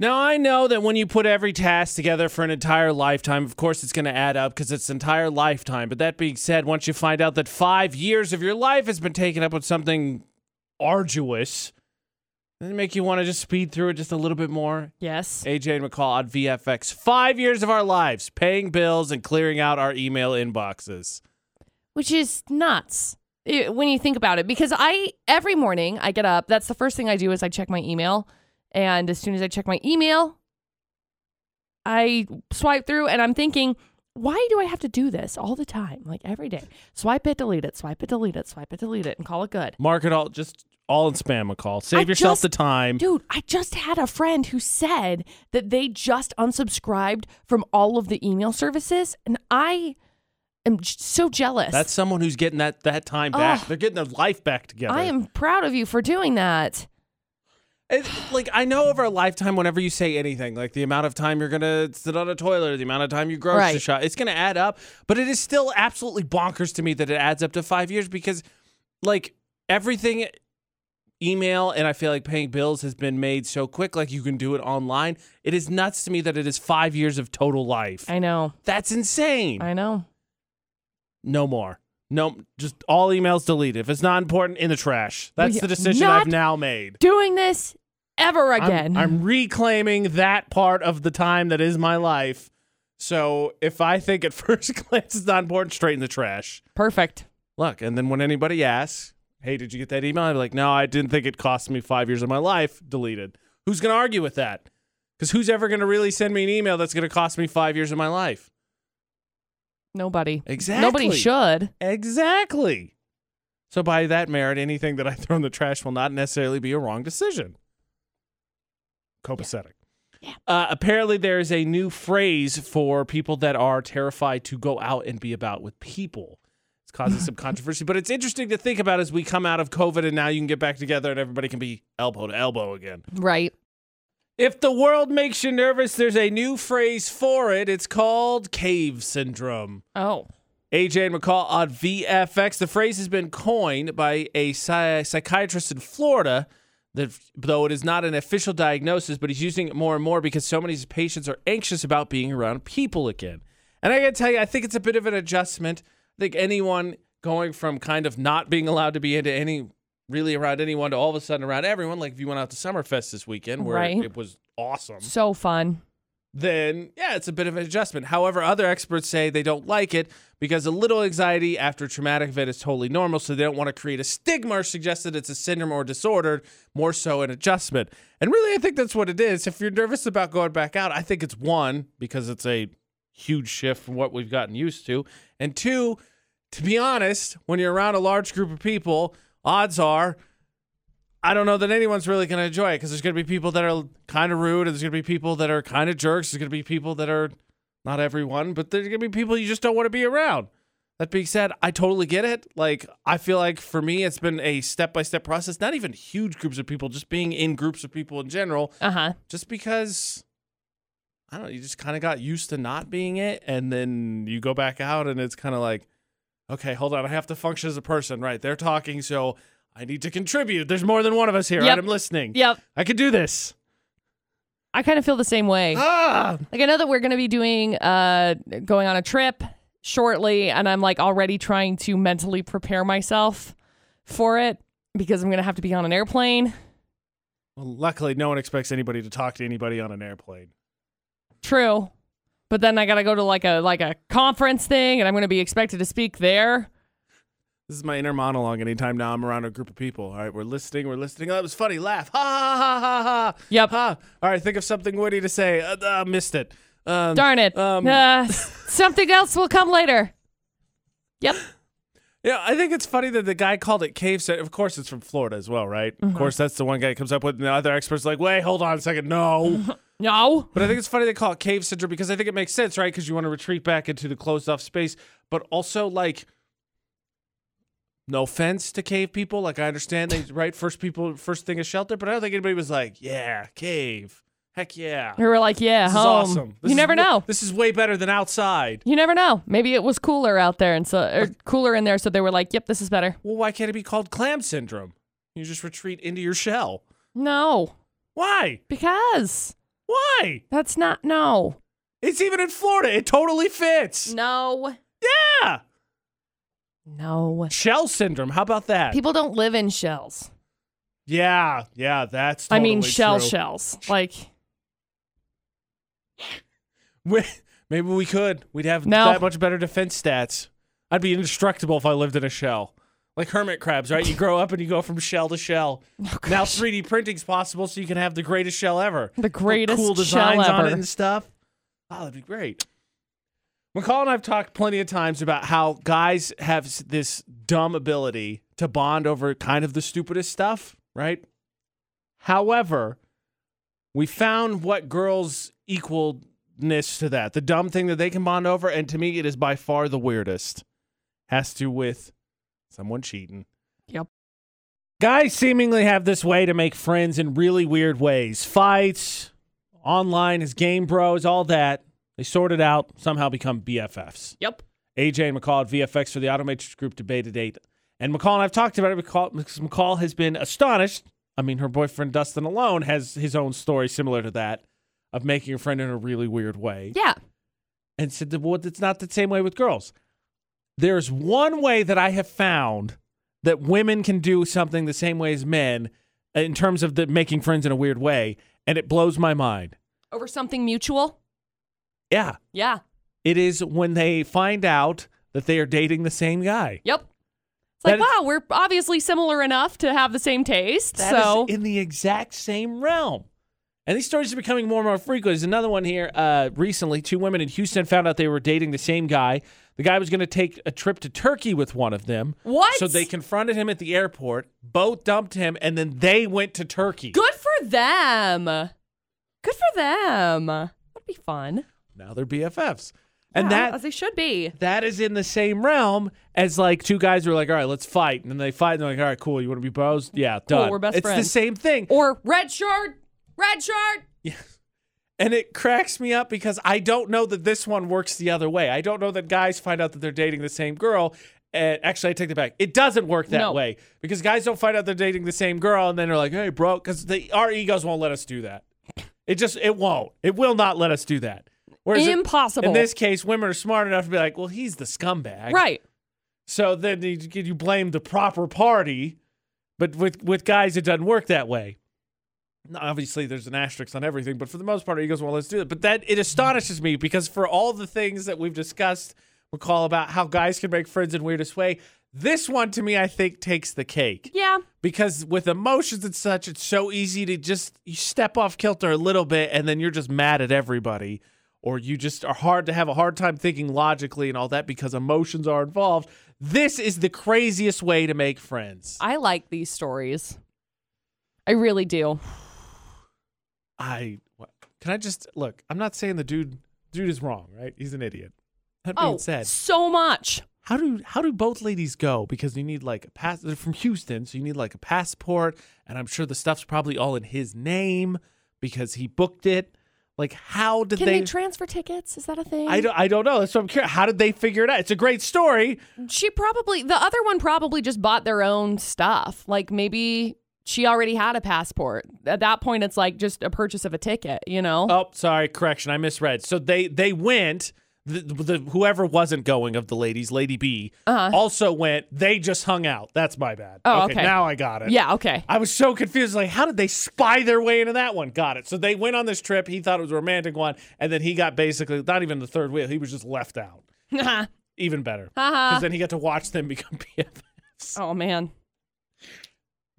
Now, I know that when you put every task together for an entire lifetime, of course it's going to add up because it's an entire lifetime. But that being said, once you find out that five years of your life has been taken up with something arduous, doesn't it make you want to just speed through it just a little bit more? Yes. AJ and McCall on VFX. Five years of our lives paying bills and clearing out our email inboxes. Which is nuts eh, when you think about it. Because I, every morning I get up, that's the first thing I do is I check my email. And as soon as I check my email, I swipe through and I'm thinking, why do I have to do this all the time? Like every day. Swipe it, delete it, swipe it, delete it, swipe it, delete it, and call it good. Mark it all, just all in spam, a call. Save I yourself just- the time. Dude, I just had a friend who said that they just unsubscribed from all of the email services, and I am j- so jealous. That's someone who's getting that, that time back. Ugh. They're getting their life back together. I am proud of you for doing that. It, like I know over a lifetime, whenever you say anything, like the amount of time you're gonna sit on a toilet, or the amount of time you grocery Right. shop, it's gonna add up. But it is still absolutely bonkers to me that it adds up to five years because, like everything, email and I feel like paying bills has been made so quick. Like you can do it online. It is nuts to me that it is five years of total life. I know. That's insane. I know. no more. No, just all emails deleted. If it's not important, in the trash. That's the decision I've now made. Doing this ever I'm- again. I'm, reclaiming that part of the time that is my life. So if I think at first glance it's not important, straight in the trash. Perfect. Look, and then when anybody asks, "Hey, did you get that email?" I'm like, "No, I didn't think it cost me five years of my life deleted." Who's gonna argue with that? Because who's ever gonna really send me an email that's gonna cost me five years of my life? Nobody. Exactly. Nobody should. Exactly. So by that merit, anything that I throw in the trash will not necessarily be a wrong decision. Copacetic. Yeah. Uh, apparently, there is a new phrase for people that are terrified to go out and be about with people. It's causing some controversy, but it's interesting to think about as we come out of COVID and now you can get back together and everybody can be elbow to elbow again. Right. If the world makes you nervous, there's a new phrase for it. It's called cave syndrome. Oh. AJ and McCall on VFX. The phrase has been coined by a psy- psychiatrist in Florida, that, though it is not an official diagnosis, but he's using it more and more because so many patients are anxious about being around people again. And I gotta tell you, I think it's a bit of an adjustment. I think anyone going from kind of not being allowed to be into any really around anyone to all of a sudden around everyone, like if you went out to Summerfest this weekend where Right. it was awesome So fun. then yeah, it's a bit of an adjustment. However, other experts say they don't like it because a little anxiety after a traumatic event is totally normal, so they don't want to create a stigma or suggest that it's a syndrome or disorder, more so an adjustment. And really, I think that's what it is. If you're nervous about going back out, I think it's one, because it's a huge shift from what we've gotten used to. And two, to be honest, when you're around a large group of people, odds are I don't know that anyone's really going to enjoy it because there's going to be people that are kind of rude, and there's going to be people that are kind of jerks. There's going to be people that are not everyone, but there's going to be people you just don't want to be around. That being said, I totally get it. Like, I feel like for me, it's been a step by step process, not even huge groups of people, just being in groups of people in general, Uh huh. just because. I don't know, you just kind of got used to not being it, and then you go back out, and it's kind of like, okay, hold on, I have to function as a person, right? They're talking, so I need to contribute. There's more than one of us here, Yep. right? I'm listening. Yep. I could do this. I kind of feel the same way. Ah, Like I know that we're going to be doing uh going on a trip shortly and I'm like already trying to mentally prepare myself for it because I'm going to have to be on an airplane. well, luckily, no one expects anybody to talk to anybody on an airplane. True. But then I got to go to like a like a conference thing and I'm going to be expected to speak there. This is my inner monologue anytime now I'm around a group of people. All right, we're listening, we're listening. Oh, that was funny. Laugh. Ha ha ha ha ha. Yep. Ha. All right, think of something witty to say. Uh, uh, missed it. Um, Darn it. Um, uh, something else will come later. Yep. Yeah, I think it's funny that the guy called it cave set. Of course, it's from Florida as well, right? Of course, that's the one guy that comes up with. And the other experts like, wait, hold on a second, no. No. but I think it's funny they call it cave syndrome because I think it makes sense, right? Because you want to retreat back into the closed off space, but also like. No offense to cave people, like I understand they right first people first thing is shelter, but I don't think anybody was like, yeah, cave, heck yeah, We were like, yeah, this is awesome. This you is never wa- know. This is way better than outside. You never know. Maybe it was cooler out there and so or cooler in there so they were like, "Yep, this is better." Well, why can't it be called clam syndrome? You just retreat into your shell. No. Why? Because Why? That's not no. It's even in Florida. It totally fits. No. Yeah. No. Shell syndrome. How about that? People don't live in shells. yeah, yeah, that's. I mean shell true. shells. Like We- Maybe we could. We'd have No. that much better defense stats. I'd be indestructible if I lived in a shell. Like hermit crabs, right? You grow up and you go from shell to shell. Oh, now 3D printing's possible, so you can have the greatest shell ever. the Put greatest cool shell designs on it and stuff. Oh, that'd be great. McCall and I've talked plenty of times about how guys have this dumb ability to bond over kind of the stupidest stuff, right? However, we found what girls equalness to that, the dumb thing that they can bond over, and to me, it is by far the weirdest. Has to with someone cheating. Yep. Guys seemingly have this way to make friends in really weird ways. Fights, online, as game bros, all that. They sort it out, somehow become BFFs. Yep. AJ and McCall at VFX for the Automatrix Group Debate At 8. And McCall and I've talked about it McCall, because McCall has been astonished. I mean, her boyfriend Dustin alone has his own story similar to that of making a friend in a really weird way Yeah. and said, that, well, it's not the same way with girls. There's one way that I have found that women can do something the same way as men in terms of the making friends in a weird way, and it blows my mind. Over something mutual? Yeah, Yeah. it is when they find out that they are dating the same guy. Yep. It's like, That wow, we're obviously similar enough to have the same taste. So in the exact same realm. And these stories are becoming more and more frequent. There's another one here. Uh, recently, two women in Houston found out they were dating the same guy. The guy was going to take a trip to Turkey with one of them. what? So they confronted him at the airport. Both dumped him, and then they went to Turkey. Good for them. Good for them. That'd be fun. Now they're BFFs, and Yeah, that as they should be. that is in the same realm as like two guys who are like, all right, let's fight, and then they fight, and they're like, all right, cool, you want to be bros? Yeah, Cool, done. we're best it's the same thing. Or red shirt, red shirt. Yeah. And it cracks me up because I don't know that this one works the other way. I don't know that guys find out that they're dating the same girl. And actually, I take that back. It doesn't work that No. way because guys don't find out they're dating the same girl and then they're like, "Hey, bro," because our egos won't let us do that. It just it won't. It will not let us do that. Whereas in- Impossible. in this case, women are smart enough to be like, "Well, he's the scumbag," right. So then you, you blame the proper party, but with with guys, it doesn't work that way. Now, Obviously, there's an asterisk on everything, but for the most part, he goes, "Well, let's do it." But that it astonishes me because for all the things that we've discussed, recall about how guys can make friends in weirdest way. This one to me, I think, takes the cake Yeah. because with emotions and such, it's so easy to just you step off kilter a little bit, and then you're just mad at everybody, or you just are hard to have a hard time thinking logically and all that because emotions are involved. This is the craziest way to make friends. I like these stories. I really do. I what, can I just look. I'm not saying the dude dude is wrong, right? He's an idiot. That being Oh, said, so much. how do how do both ladies go? Because you need like a pass. They're from Houston, so you need like a passport, and I'm sure the stuff's probably all in his name because he booked it. Like, how did Can they? they, transfer tickets? Is that a thing? I don't. I don't know. That's what I'm curious. How did they figure it out? It's a great story. She probably the other one probably just bought their own stuff. Like maybe she already had a passport. At that point it's like just a purchase of a ticket, you know? Oh, sorry, correction. I misread. So they they went. The, the whoever wasn't going of the ladies, Lady B, Uh-huh. also went. They just hung out. That's my bad. Oh, okay. Now I got it. yeah, okay. I was so confused. Like, how did they spy their way into that one? Got it. So they went on this trip. He thought it was a romantic one, and then he got basically not even the third wheel. He was just left out. Even better, because Haha. then he got to watch them become BFFs. oh man.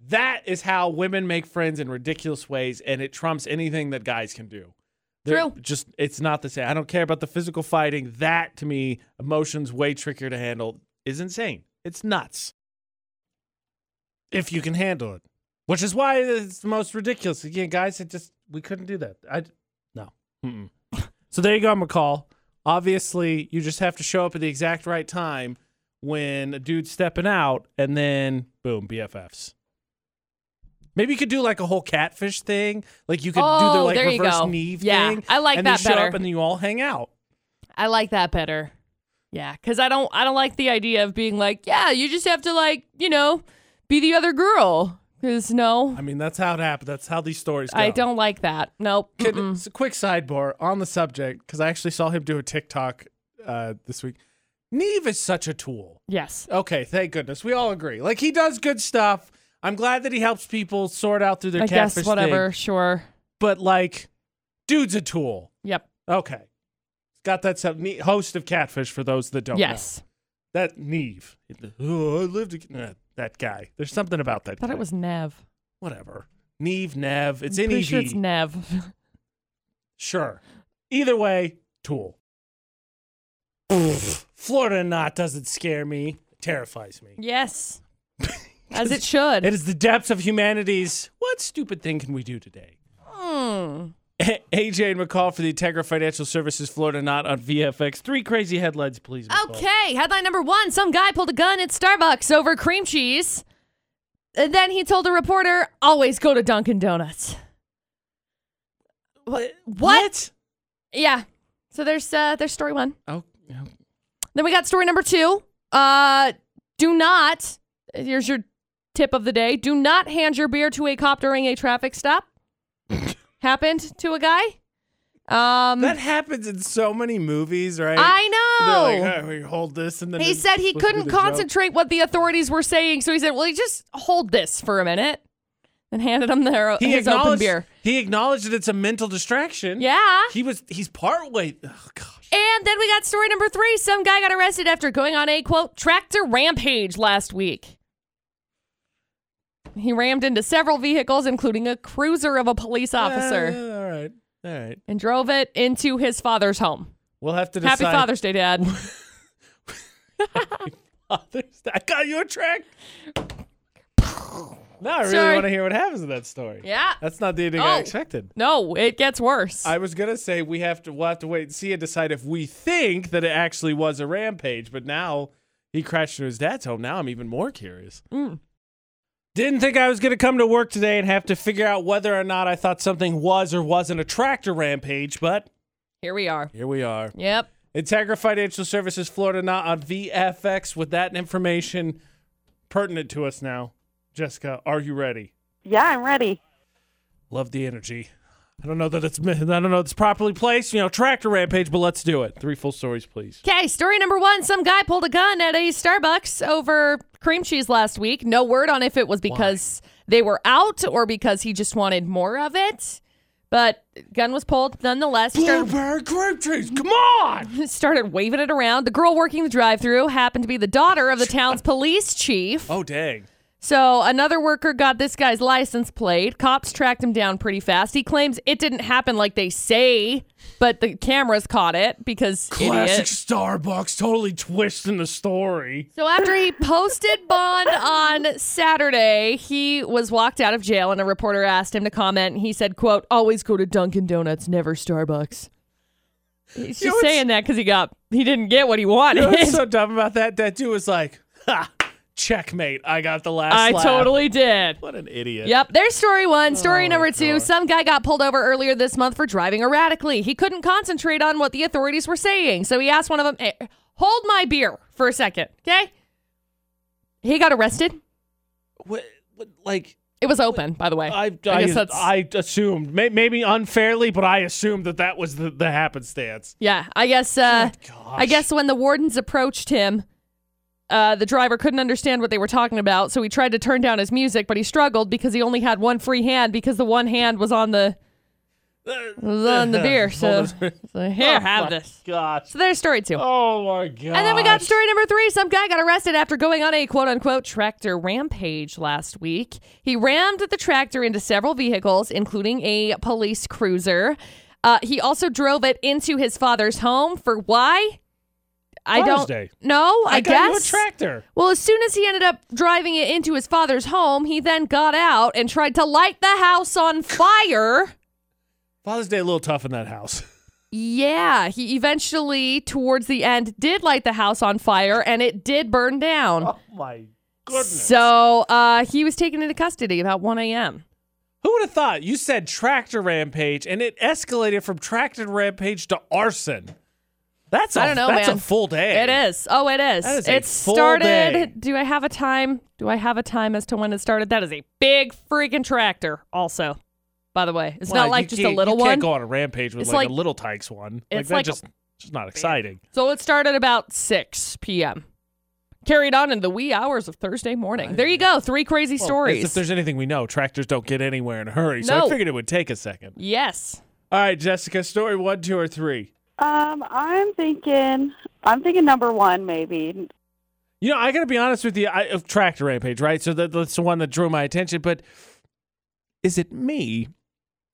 That is how women make friends in ridiculous ways, and it trumps anything that guys can do. They're True. Just it's not the same. I don't care about the physical fighting. That to me, emotions way trickier to handle is insane. It's nuts. If you can handle it, which is why it's the most ridiculous. Again, guys, it just we couldn't do that. I no. Mm-mm. so there you go, McCall. Obviously, you just have to show up at the exact right time when a dude's stepping out, and then boom, BFFs. Maybe you could do like a whole catfish thing. Like you could do the Oh, like reverse go. Neve Yeah, thing. I like and that show better. up and then you all hang out. I like that better. Yeah, cuz I don't I don't like the idea of being like, yeah, you just have to like, you know, be the other girl. Because no, I mean, that's how it happened. That's how these stories go. I don't like that. Nope. Mm-mm. it's a quick sidebar on the subject because I actually saw him do a TikTok uh, this week. Neve is such a tool. Yes. Okay, thank goodness. We all agree. Like he does good stuff. I'm glad that he helps people sort out through their I catfish guess whatever. thing. Sure. But like, dude's a tool. Yep. Okay. Got that stuff. Ne- Host of Catfish for those that don't know. yes. That Neve. Oh, I lived. that guy. There's something about that. thought guy. it was Nev. whatever. Neve, Nev. It's I'm E sure it's Nev. Sure. Either way, tool. Florida not doesn't scare me. It terrifies me. yes. As it should. It is the depths of humanity's. What stupid thing can we do today? Hmm. AJ and McCall for the Integra Financial Services Florida Not on VFX. Three crazy headlines, please. McCall. Okay, headline number one Some guy pulled a gun at Starbucks over cream cheese. And then he told a reporter, always go to Dunkin' Donuts. What? What? Yeah. So there's uh there's story one. Oh, oh. Then we got story number two. Uh do not here's your tip of the day. Do not hand your beer to a cop during a traffic stop. Happened to a guy. Um that happens in so many movies, right? I know. Like, oh, we hold this, and then He said he supposed to be couldn't the joke. concentrate what the authorities were saying, so he said, "Well, you just hold this for a minute," and handed him their He his open beer. He acknowledged that it's a mental distraction. Yeah. He was. He's part way. Oh gosh. And then we got story number three. Some guy got arrested after going on a quote tractor rampage last week. He rammed into several vehicles, including a cruiser of a police officer, Uh, all right. All right. and drove it into his father's home. We'll have to decide. Happy Father's Day, Dad. Father's Day. I got you a track. Now I really Sorry. want to hear what happens in that story. yeah. That's not the ending I Oh. expected. No, it gets worse. I was gonna say we have to we'll have to wait and see and decide if we think that it actually was a rampage, but now he crashed into his dad's home. Now I'm even more curious. Didn't think I was gonna come to work today and have to figure out whether or not I thought something was or wasn't a tractor rampage, but Here we are. here we are. Yep. Integra Financial Services Florida not on VFX with that information pertinent to us now. Jessica, are you ready? Yeah, I'm ready. Love the energy. I don't know that it's I don't know it's properly placed, you know, tractor rampage, but let's do it. Three full stories, please. Okay, story number one. Some guy pulled a gun at a Starbucks over cream cheese last week. No word on if it was because they were out or because he just wanted more of it. But gun was pulled nonetheless. Blueberry grape cheese, come on! started waving it around. The girl working the drive through happened to be the daughter of the town's police chief. Oh dang. So another worker got this guy's license plate. Cops tracked him down pretty fast. He claims it didn't happen like they say, but the cameras caught it because Classic idiot. Starbucks, totally twisting the story. So after he posted bond on Saturday, he was walked out of jail and a reporter asked him to comment. He said, quote, always go to Dunkin' Donuts, never Starbucks. He's just know saying that because he got he didn't get what he wanted. You know what's so dumb about that? That dude was like, ha, checkmate, I got the last one. I laugh. totally did. What an idiot. Yep, there's story one. Story Oh, number two God. some guy got pulled over earlier this month for driving erratically. He couldn't concentrate on what the authorities were saying. So he asked one of them, hey, hold my beer for a second, okay? He got arrested. What, what, like, It was open, by the way. I, I, guess that's- I assumed, may, maybe unfairly, but I assumed that that was the, the happenstance. yeah, I guess. Uh, Gosh. I guess when the wardens approached him, uh, the driver couldn't understand what they were talking about, so he tried to turn down his music, but he struggled because he only had one free hand because the one hand was on the was on the beer. So, so here, Oh have my this. Gosh. So there's story two. Oh my god. And then we got story number three. Some guy got arrested after going on a quote unquote tractor rampage last week. He rammed the tractor into several vehicles, including a police cruiser. Uh, he also drove it into his father's home. For why? I Father's don't Day. know. I, I got you a guess. tractor. well, as soon as he ended up driving it into his father's home, he then got out and tried to light the house on fire. Father's Day a little tough in that house. Yeah, he eventually, towards the end, did light the house on fire and it did burn down. oh my goodness. So uh, he was taken into custody about 1 a.m. Who would have thought? You said tractor rampage, and it escalated from tractor rampage to arson. That's a, I don't know, that's man. a full day. It is. Oh, it is. That is a it full started. day. Do I have a time? Do I have a time as to when it started? That is a big freaking tractor. Also, by the way, it's Well, not like just a can't- little you one. can't go on a rampage with It's like, like- a little Tikes one. Like it's that like a- just just not exciting. So it started about 6 p.m. Carried on in the wee hours of Thursday morning. There you go. Three crazy stories. If there's anything we know, tractors don't get anywhere in a hurry. So I No. figured it would take a second. yes. All right, Jessica, story one, two, or three. Um, I'm thinking, I'm thinking number one maybe. You know, I got to be honest with you. I, of tractor rampage, right? So that, that's the one that drew my attention. But is it me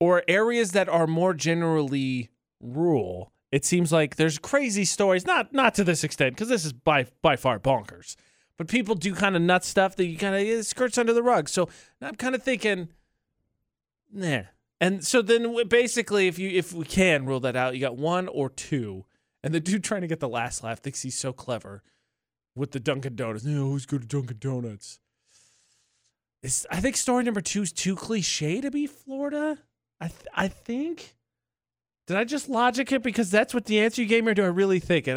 or areas that are more generally rural? It seems like there's crazy stories, not not to this extent, because this is by by far bonkers. But people do kind of nut stuff that you kind of skirts under the rug. So I'm kind of thinking, nah. And so then basically, if you if we can rule that out, you got one or two. And the dude trying to get the last laugh thinks he's so clever with the Dunkin' Donuts. No, always go to Dunkin' Donuts. It's, I think story number two is too cliche to be Florida. I th- I think. Did I just logic it because that's what the answer you gave me, or do I really think it?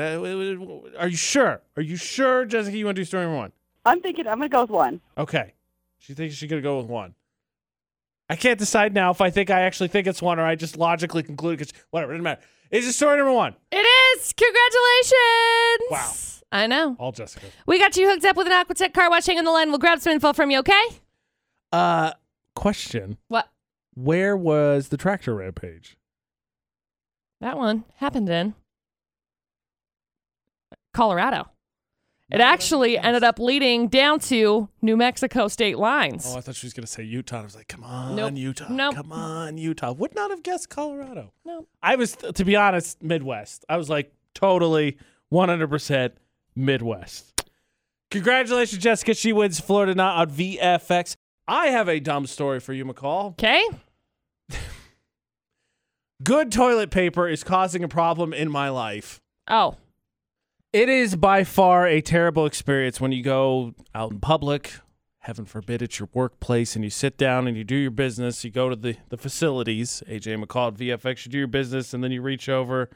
Are you sure? Are you sure, Jessica? You want to do story number one? I'm thinking I'm gonna go with one. Okay. She thinks she's gonna go with one. I can't decide now if I think I actually think it's one or I just logically conclude because whatever, it doesn't matter. Is it story number one? It is. Congratulations. Wow. I know. All Jessica. We got you hooked up with an Aquatech car wash hang on the line. We'll grab some info from you, okay? Uh, question. What? Where was the tractor rampage? That one happened in Colorado. It actually ended up leading down to New Mexico state lines. Oh, I thought she was gonna say Utah. I was like, come on, Nope. Utah. Nope. Come on, Utah. Would not have guessed Colorado. No. I was, to be honest, Midwest. I was like totally 100% Midwest. Congratulations, Jessica. She wins Florida Not on VFX. I have a dumb story for you, McCall. Okay. Good toilet paper is causing a problem in my life. Oh, It is by far a terrible experience when you go out in public. Heaven forbid it's your workplace and you sit down and you do your business. You go to the, the facilities, AJ McCall at VFX, you do your business, and then you reach over.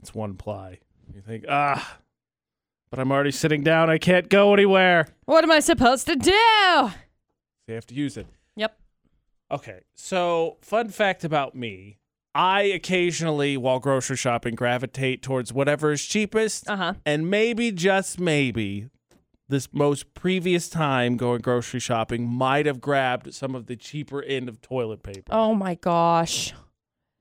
It's one ply. You think, ah, but I'm already sitting down. I can't go anywhere. what am I supposed to do? You have to use it. Yep. Okay, so fun fact about me I occasionally, while grocery shopping, gravitate towards whatever is cheapest. Uh huh. And maybe, just maybe, this most previous time going grocery shopping might have grabbed some of the cheaper end of toilet paper. Oh my gosh.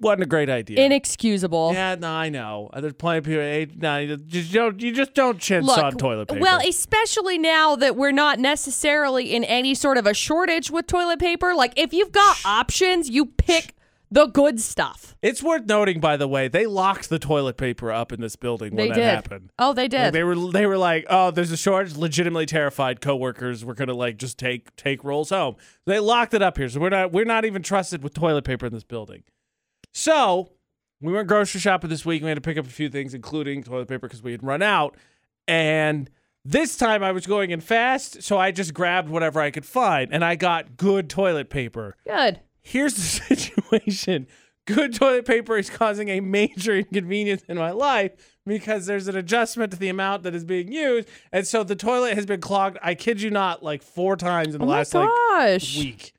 Wasn't a great idea. Inexcusable. yeah, no, I know. There's plenty of people. Hey, no, you just don't. You just don't chintz Look, on toilet paper. Well, especially now that we're not necessarily in any sort of a shortage with toilet paper. Like, if you've got options, you pick the good stuff. it's worth noting, by the way, they locked the toilet paper up in this building when They that did. happened. Oh, they Like, did. they were they were like, oh, there's a shortage. Legitimately terrified coworkers were gonna like just take take rolls home. They locked it up here, so we're not we're not even trusted with toilet paper in this building. So we went grocery shopping this week. We had to pick up a few things, including toilet paper, because we had run out. And this time I was going in fast, so I just grabbed whatever I could find, and I got good toilet paper. good. Here's the situation. Good toilet paper is causing a major inconvenience in my life because there's an adjustment to the amount that is being used. And so the toilet has been clogged, I kid you not, like four times in the Oh last like week.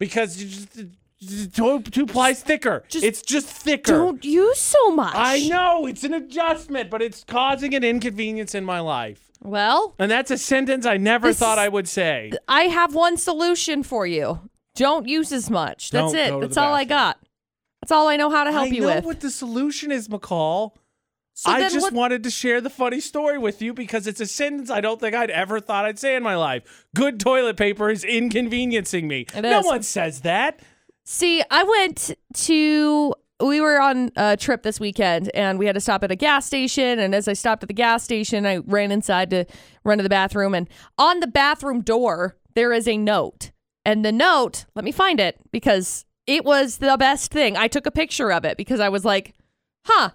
Because you just, two, two plies thicker. just it's just thicker. Don't use so much. I know it's an adjustment, but it's causing an inconvenience in my life. Well, And that's a sentence I never thought I would say. I have one solution for you. Don't use as much. That's Don't it. go to That's the all I bathroom. got. That's all I know how to help I you know with. what the solution is, McCall. so I then just what- wanted to share the funny story with you because it's a sentence I don't think I'd ever thought I'd say in my life. Good toilet paper is inconveniencing me. It no is. one says that. See, I went to we were on a trip this weekend and we had to stop at a gas station and as I stopped at the gas station, I ran inside to run to the bathroom and on the bathroom door there is a note. And the note, let me find it because it was the best thing. I took a picture of it because I was like, "Huh.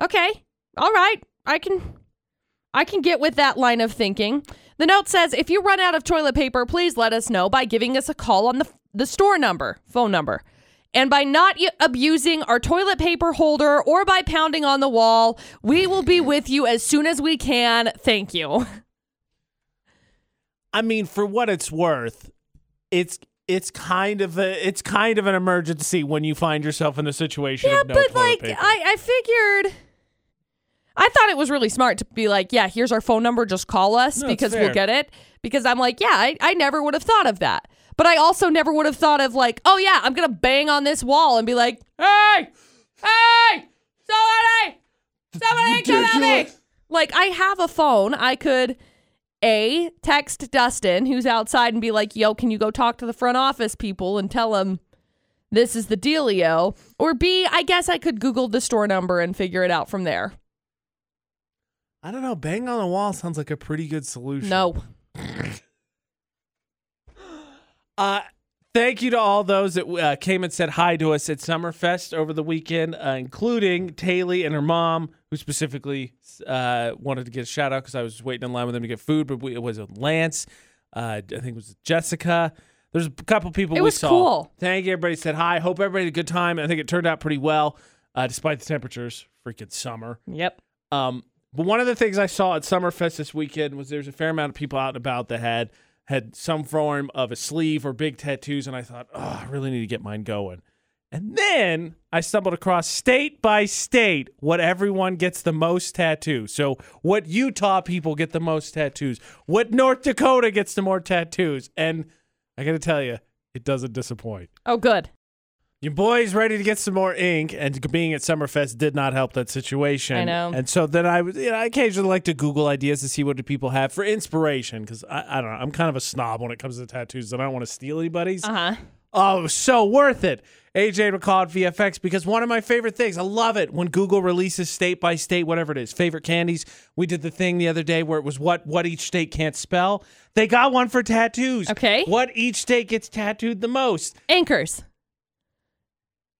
Okay. All right. I can I can get with that line of thinking. The note says, if you run out of toilet paper, please let us know by giving us a call on the, the store number, phone number. And by not abusing our toilet paper holder or by pounding on the wall, we will be with you as soon as we can. Thank you. I mean, for what it's worth, it's it's kind of a it's kind of an emergency when you find yourself in a situation Yeah, no but like paper. I, I figured I thought it was really smart to be like, yeah, here's our phone number, just call us No, because we'll get it. Because I'm like, yeah, I, I never would have thought of that. But I also never would have thought of like, oh yeah, I'm gonna bang on this wall and be like, hey, hey, somebody, somebody come help me. Like I have a phone. I could a text Dustin who's outside and be like, yo, can you go talk to the front office people and tell them this is the dealio? Or B, I guess I could Google the store number and figure it out from there. I don't know. Bang on the wall sounds like a pretty good solution. No. Uh, thank you to all those that uh, came and said hi to us at Summerfest over the weekend, uh, including Taylor and her mom, who specifically uh, wanted to get a shout out because I was waiting in line with them to get food. But we, it was Lance, uh, I think it was Jessica. There's a couple people It we was saw. cool. Thank you. Everybody said hi. Hope everybody had a good time. I think it turned out pretty well, uh, despite the temperatures. Freaking summer. Yep. Um, but one of the things I saw at Summerfest this weekend was there's a fair amount of people out and about that had had some form of a sleeve or big tattoos, and I thought, oh, I really need to get mine going. And then I stumbled across state by state what everyone gets the most tattoos. So what Utah people get the most tattoos, what North Dakota gets the more tattoos, and I got to tell you, it doesn't disappoint. Oh, good. Your boy's ready to get some more ink, and being at Summerfest did not help that situation. I know. And so then I was, you know, I occasionally like to Google ideas to see what do people have for inspiration because I, I don't know, I'm kind of a snob when it comes to tattoos, and I don't want to steal anybody's. Uh huh. Oh, so worth it. AJ recalled VFX because one of my favorite things, I love it when Google releases state by state, whatever it is, favorite candies. We did the thing the other day where it was what what each state can't spell. They got one for tattoos. Okay. What each state gets tattooed the most. Anchors.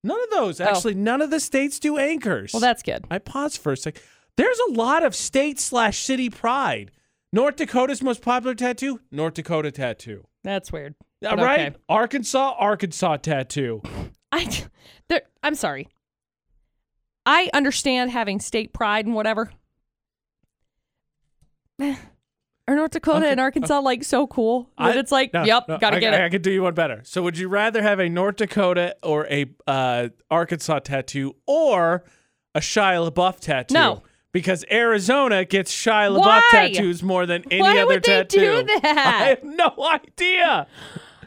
None of those. Oh. Actually, none of the states do anchors. Oh. Well, that's good. I paused for a sec. There's a lot of state slash city pride. North Dakota's most popular tattoo, North Dakota tattoo. That's weird. All But right. okay. Arkansas, Arkansas tattoo. I, there, I'm sorry. I understand having state pride and whatever. Are North Dakota Okay, and Arkansas like so cool that I- it's like, No, yep, no, gotta I, get I, it. I could do you one better. So, would you rather have a North Dakota or a uh, Arkansas tattoo or a Shia LaBeouf tattoo? No. Because Arizona gets Shia LaBeouf Why? tattoos more than any Why other would they tattoo. do that? I have no idea.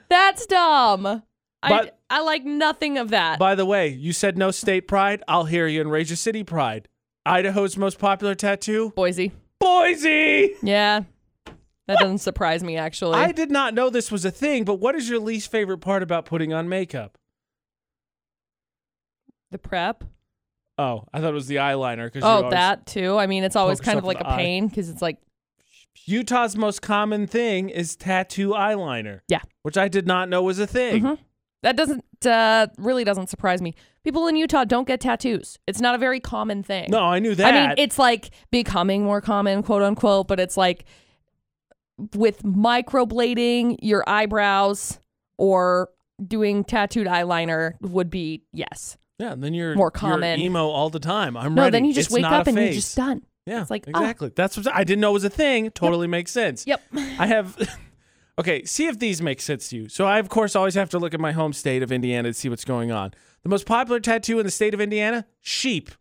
That's dumb. I, But- I like nothing of that. By the way, you said no state pride. I'll hear you and raise your city pride. Idaho's most popular tattoo? Boise. Boise. Yeah. That doesn't surprise me, actually. I did not know this was a thing, but what is your least favorite part about putting on makeup? the prep. Oh, I thought it was the eyeliner. Cause Oh, always- that too. I mean, it's always kind of like a eye. pain because it's like, Utah's most common thing is tattoo eyeliner. Yeah. Which I did not know was a thing. Mhm. that doesn't, uh, really doesn't surprise me. People in Utah don't get tattoos. It's not a very common thing. No, I knew that. I mean, it's like becoming more common, quote unquote, but it's like with microblading your eyebrows or doing tattooed eyeliner would be yes. yeah, and then you're more you're common. emo all the time. I'm No, ready. then you just It's wake up and you're just done. Yeah, It's like, oh. exactly. That's what I didn't know was a thing. Totally makes sense. Yep. I have. Okay, see if these make sense to you. So I, of course, always have to look at my home state of Indiana to see what's going on. The most popular tattoo in the state of Indiana: sheep.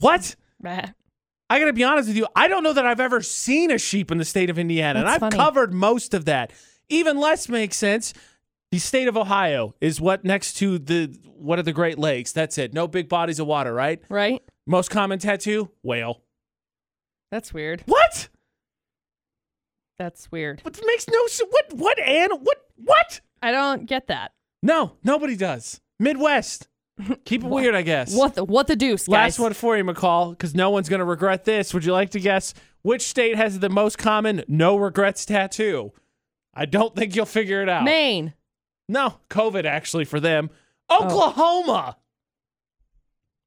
What? I gotta be honest with you. I don't know that I've ever seen a sheep in the state of Indiana, and That's I've funny. covered most of that. Even less makes sense. The state of Ohio is what next to the what are the Great Lakes? That's it. No big bodies of water, right? Right? Most common tattoo: whale. That's weird. What? That's weird. What makes no sense? What? What? And what? What? I don't get that. No, nobody does. Midwest. Keep it What- weird, I guess. What the what the deuce, guys? Last one for you, McCall, because no one's going to regret this. Would you like to guess which state has the most common no regrets tattoo? I don't think you'll figure it out. Maine. No, COVID actually for them. Oh. Oklahoma.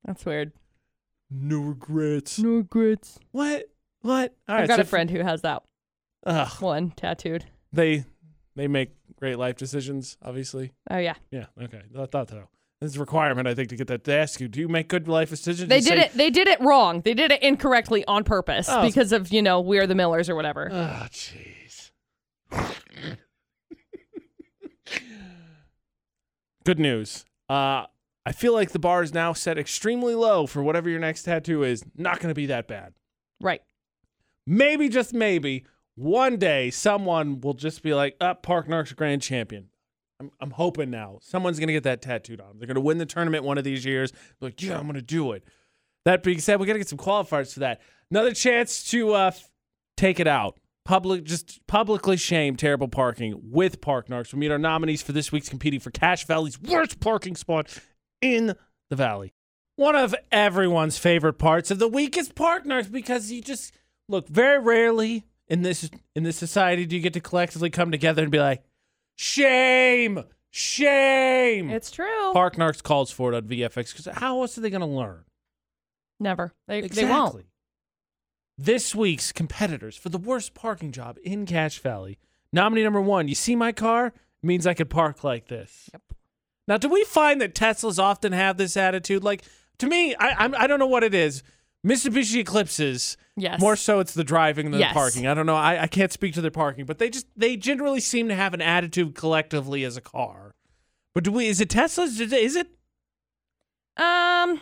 That's weird. No regrets. No regrets. What? What? All I've right. got so a friend who has that Ugh, one tattooed. they they make great life decisions, obviously. Oh yeah. Yeah. Okay. I thought so. A requirement, I think, to get that. They ask you, do you make good life decisions? They did say, it. They did it wrong. They did it incorrectly on purpose Oh. because of you know we're the Millers or whatever. Oh, jeez. Good news. Uh, I feel like the bar is now set extremely low for whatever your next tattoo is. Not going to be that bad. right. Maybe, just maybe, one day someone will just be like, up, Park Narks Grand Champion. I'm, I'm hoping now someone's going to get that tattooed on. 'em. They're going to win the tournament one of these years. Be like, yeah, I'm going to do it. That being said, we got to get some qualifiers for that. Another chance to uh, take it out. Public, just publicly shame terrible parking with Park Narks. We meet our nominees for this week's competing for Cache Valley's worst parking spot in the valley. One of everyone's favorite parts of the week is Park Narks because you just look very rarely in this in this society do you get to collectively come together and be like, shame, shame. It's true. Park Narks calls for it on VFX because how else are they going to learn? Never. They, they won't. This week's competitors for the worst parking job in Cache Valley. Nominee number one. You see my car? Means I could park like this. Yep. Now, do we find that Teslas often have this attitude? Like, to me, I I'm, I don't know what it is. Mitsubishi Eclipses, Yes. more so it's the driving than Yes. the parking. I don't know. I, I can't speak to their parking, but they just they generally seem to have an attitude collectively as a car. But do we? Is it Teslas? Is it Um,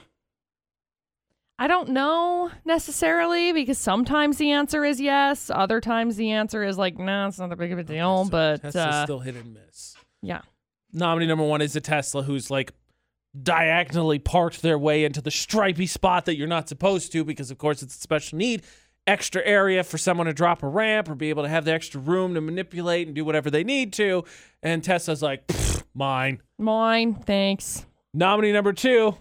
I don't know necessarily because sometimes the answer is yes. Other times the answer is like, no, it's not that big of a deal. So but Tesla's uh, still hit and miss. yeah, nominee number one is a Tesla who's like diagonally parked their way into the stripy spot that you're not supposed to because, of course, it's a special need. Extra area for someone to drop a ramp or be able to have the extra room to manipulate and do whatever they need to. And Tesla's like, mine. mine. Thanks. Nominee number two,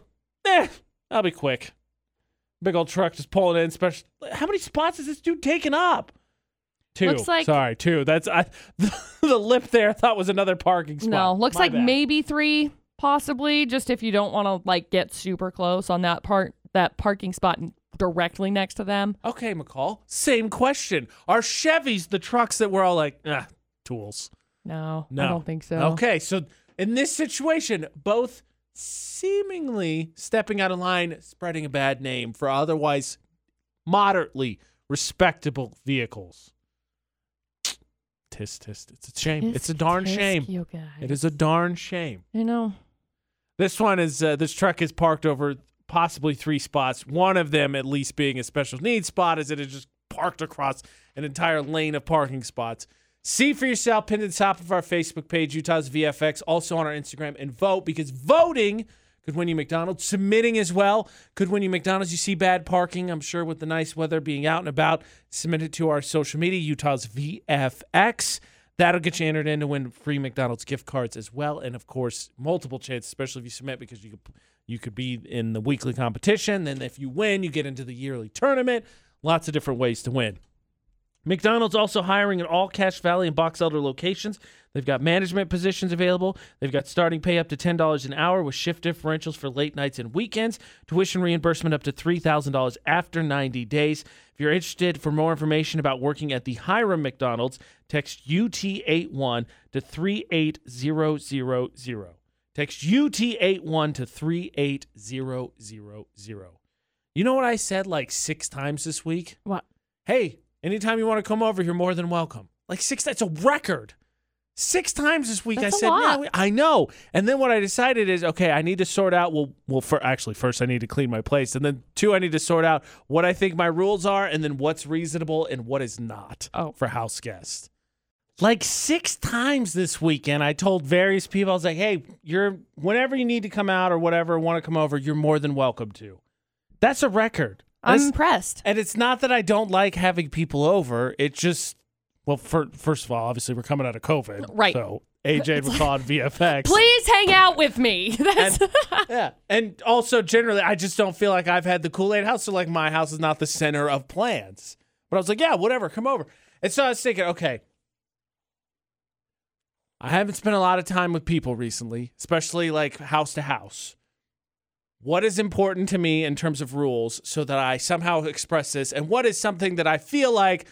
eh, I'll be quick. Big old truck just pulling in. Special. How many spots is this dude taking up? Two. Looks like- Sorry, two. That's I. The, lip there I thought was another parking spot. No, looks My like bad. maybe three, possibly. Just if you don't want to like get super close on that part, that parking spot directly next to them. Okay, McCall. Same question. Are Chevys the trucks that we're all like, ah, tools? No, No. I don't think so. Okay, so in this situation, both seemingly stepping out of line, spreading a bad name for otherwise moderately respectable vehicles. Tisk, tisk. It's a shame. it's a darn shame. You guys. It is a darn shame. You know. This one is uh, this truck is parked over possibly three spots. One of them, at least, being a special needs spot, as it is just parked across an entire lane of parking spots. See for yourself, pinned at the top of our Facebook page, Utah's VFX, also on our Instagram, and vote because voting could win you McDonald's. Submitting as well could win you McDonald's. You see bad parking, I'm sure, with the nice weather being out and about. Submit it to our social media, Utah's VFX. That'll get you entered in to win free McDonald's gift cards as well, and of course, multiple chances, especially if you submit because you could you could be in the weekly competition. Then if you win, you get into the yearly tournament. Lots of different ways to win. McDonald's also hiring in all Cache Valley and Box Elder locations. They've got management positions available. They've got starting pay up to $10 an hour with shift differentials for late nights and weekends. Tuition reimbursement up to $3,000 after 90 days. If you're interested for more information about working at the Hyrum McDonald's, text UT81 to 38000. Text UT81 to 38000. You know what I said like six times this week? What? hey, anytime you want to come over, you're more than welcome. Like six, that's a record. Six times this week, That's I a said, lot. "Yeah, I know. And then what I decided is, okay, I need to sort out. Well, well, for actually, first I need to clean my place, and then two, I need to sort out what I think my rules are, and then what's reasonable and what is not Oh. for house guests. Like six times this weekend, I told various people, I was like, hey, you're whenever you need to come out or whatever, want to come over, you're more than welcome to. That's a record. I'm impressed. and it's not that I don't like having people over. It just, well, for, first of all, obviously we're coming out of COVID, Right. So AJ would call it VFX. Please hang out with me. That's Yeah, and also generally, I just don't feel like I've had the Kool Aid house. So like my house is not the center of plans. But I was like, yeah, whatever, come over. And so I was thinking, okay, I haven't spent a lot of time with people recently, especially like house to house. What is important to me in terms of rules so that I somehow express this? And what is something that I feel like,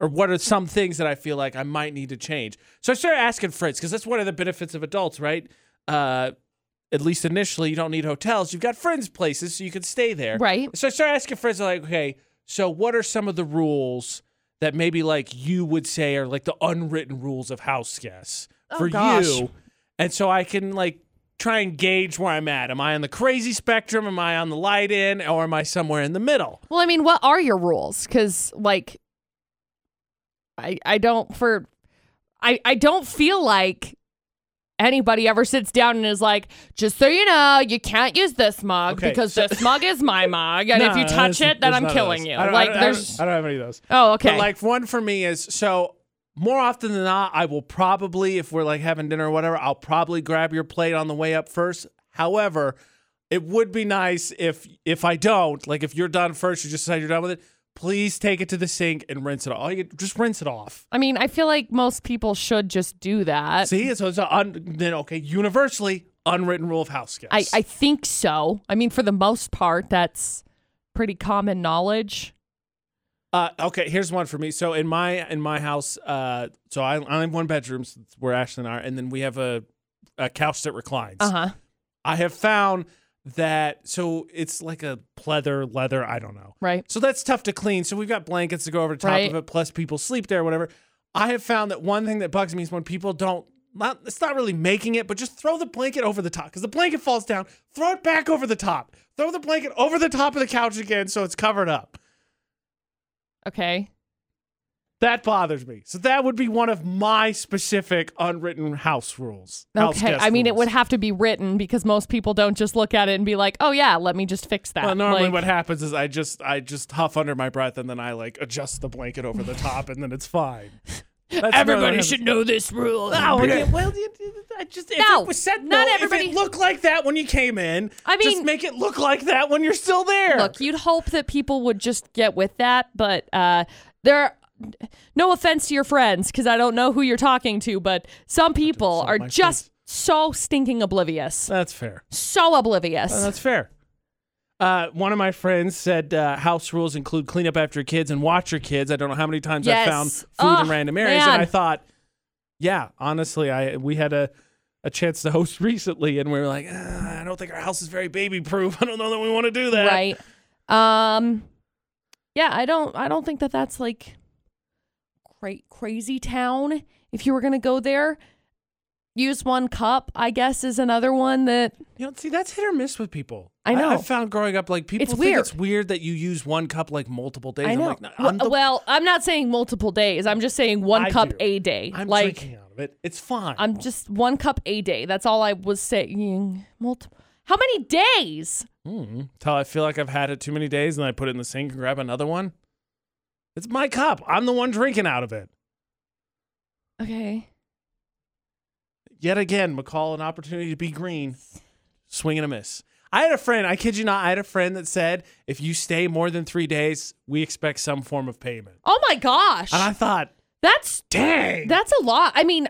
or what are some things that I feel like I might need to change? So I started asking Fritz, because that's one of the benefits of adults, right? Uh, at least initially, you don't need hotels. You've got friends' places, so you can stay there. Right. So I started asking friends, like, okay, so what are some of the rules that maybe like you would say are like the unwritten rules of house guests Oh, for gosh. you? And so I can like try and gauge where I'm at. Am I on the crazy spectrum? Am I on the light end? Or am I somewhere in the middle? Well, I mean, what are your rules? Because like, I I don't for, I I don't feel like anybody ever sits down and is like, just so you know, you can't use this mug Okay, because so- this mug is my mug, and if you touch it, then I'm killing you. I don't- I Like, don't- I don't- there's. I don't have any of those. Oh, okay. But like one for me is so more often than not, I will probably, if we're like having dinner or whatever, I'll probably grab your plate on the way up first. However, it would be nice if if I don't, like if you're done first, you just decide you're done with it. Please take it to the sink and rinse it off. Just rinse it off. I mean, I feel like most people should just do that. See, so it's a un, then okay, universally unwritten rule of house guests. I, I think so. I mean, for the most part, that's pretty common knowledge. Uh, okay, here's one for me. So in my in my house, uh, so I, I have one bedroom so it's where Ashley and I are, and then we have a, a couch that reclines. Uh huh. I have found that so it's like a pleather leather. I don't know. Right. So that's tough to clean. So we've got blankets to go over the top Right. of it, plus people sleep there, whatever. I have found that one thing that bugs me is when people don't. Not, it's not really making it, but just throw the blanket over the top because the blanket falls down. Throw it back over the top. Throw the blanket over the top of the couch again so it's covered up. Okay. That bothers me. So that would be one of my specific unwritten house rules. house Okay. I mean, it would have to be written because most people don't just look at it and be like, "Oh yeah, let me just fix that." Well, normally Like, what happens is I just I just huff under my breath and then I like adjust the blanket over the top and then it's fine. That's everybody normally- should know this rule. No, yeah, well, you- you- I just if No, it was said not no, everybody- If it looked like that when you came in, I mean, just mean- make it look like that when you're still there. Look, you'd hope that people would just get with that, but uh, there. No offense to your friends, because I don't know who you're talking to, but some people are just friends. so stinking oblivious, that's fair. so oblivious. Uh, that's fair. Uh, one of my friends said uh, house rules include clean up after your kids and watch your kids. I don't know how many times Yes. I found food Oh, in random areas, man. and I thought, yeah, honestly, I we had a a chance to host recently, and we were like, "Ah, I don't think our house is very baby proof. I don't know that we want to do that. right um yeah i don't i don't think that that's like cra- crazy town if you were gonna go there use one cup i guess is another one that You know, see, that's hit or miss with people. I know. I've found growing up, like people It's think weird. it's weird that you use one cup like multiple days. i I'm know like, "No, well, I'm, the- well i'm not saying multiple days i'm just saying one I cup do. a day I'm like drinking out of it. It's fine. i'm just one cup a day that's all i was saying multi- how many days Mm, Till I feel like I've had it too many days, and I put it in the sink and grab another one. It's my cup. I'm the one drinking out of it. okay Yet again, McCall, an opportunity to be green, swing and a miss. I had a friend, I kid you not, I had a friend that said, if you stay more than three days, we expect some form of payment. oh my gosh And I thought, that's dang. That's a lot. I mean,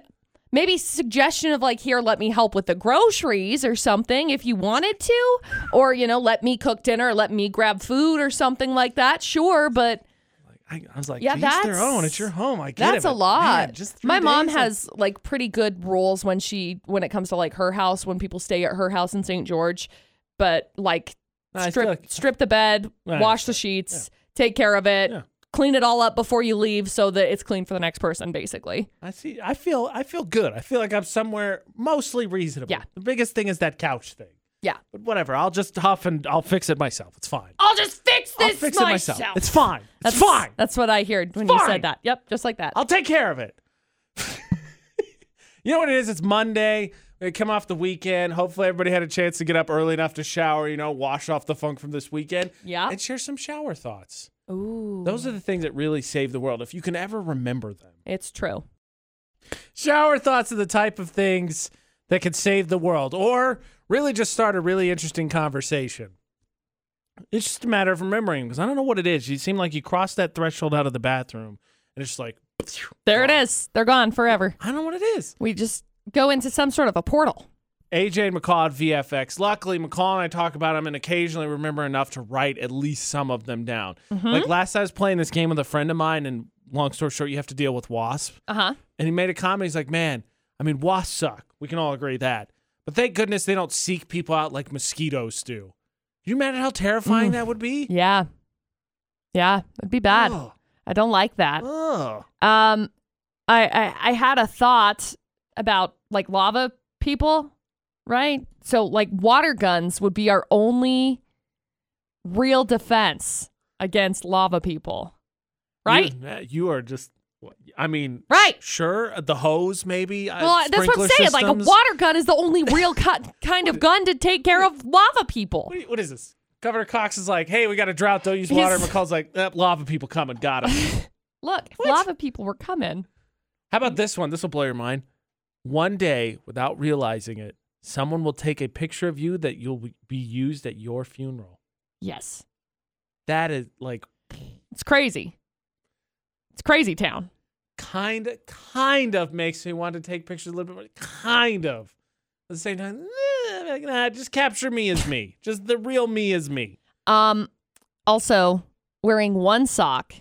maybe suggestion of like, here, let me help with the groceries or something if you wanted to, or you know, let me cook dinner, let me grab food or something like that. Sure, but I, I was like, Yeah, yeah, their that's- own. It's your home. I get it. that's a lot. man, just My mom has like pretty good rules when she when it comes to like her house when people stay at her house in St. George, but like I strip like- strip the bed, Yeah, wash the yeah. sheets, take care of it. Yeah. Clean it all up before you leave so that it's clean for the next person, basically. I see. I feel. I feel good. I feel like I'm somewhere mostly reasonable. Yeah. The biggest thing is that couch thing. Yeah. But whatever. I'll just huff and I'll fix it myself. It's fine. I'll just fix I'll this fix it myself. myself. It's fine. It's That's fine. That's what I heard when you said that. Yep, just like that. I'll take care of it. you know what it is? It's Monday. We come off the weekend. Hopefully, everybody had a chance to get up early enough to shower. You know, wash off the funk from this weekend. Yeah. And share some shower thoughts. Ooh. Those are the things that really save the world. If you can ever remember them. It's true. Shower thoughts are the type of things that can save the world or really just start a really interesting conversation. It's just a matter of remembering because I don't know what it is. You seem like you crossed that threshold out of the bathroom and it's just like, There it is. They're gone forever. I don't know what it is. We just go into some sort of a portal. AJ McCall at VFX. Luckily, McCall and I talk about them and occasionally remember enough to write at least some of them down. Like last time I was playing this game with a friend of mine, and long story short, you have to deal with wasp. Uh huh. And he made a comment. He's like, man, I mean, wasps suck. We can all agree that. But thank goodness they don't seek people out like mosquitoes do. You imagine how terrifying Mm. that would be? Yeah. Yeah, it'd be bad. Ugh. I don't like that. Ugh. Um, I, I I had a thought about like lava people, right? So like water guns would be our only real defense against lava people, right? You, uh, you are just. I mean, Right. Sure, the hose maybe. uh, well, that's what I'm saying. Like a water gun is the only real cut kind of gun to take care of lava people. What, you- what is this? Governor Cox is like, hey, we got a drought. Don't use He's- water. McCall's like, eh, lava people coming. Got him. Look, if What? lava people were coming. How about this one? This will blow your mind. One day, without realizing it, someone will take a picture of you that you'll be used at your funeral. Yes, That is like it's crazy. It's crazy town. kind of, kind of makes me want to take pictures a little bit more. Kind of. At the same time, eh, nah, just capture me as me. Just the real me as me. Um, also, wearing one sock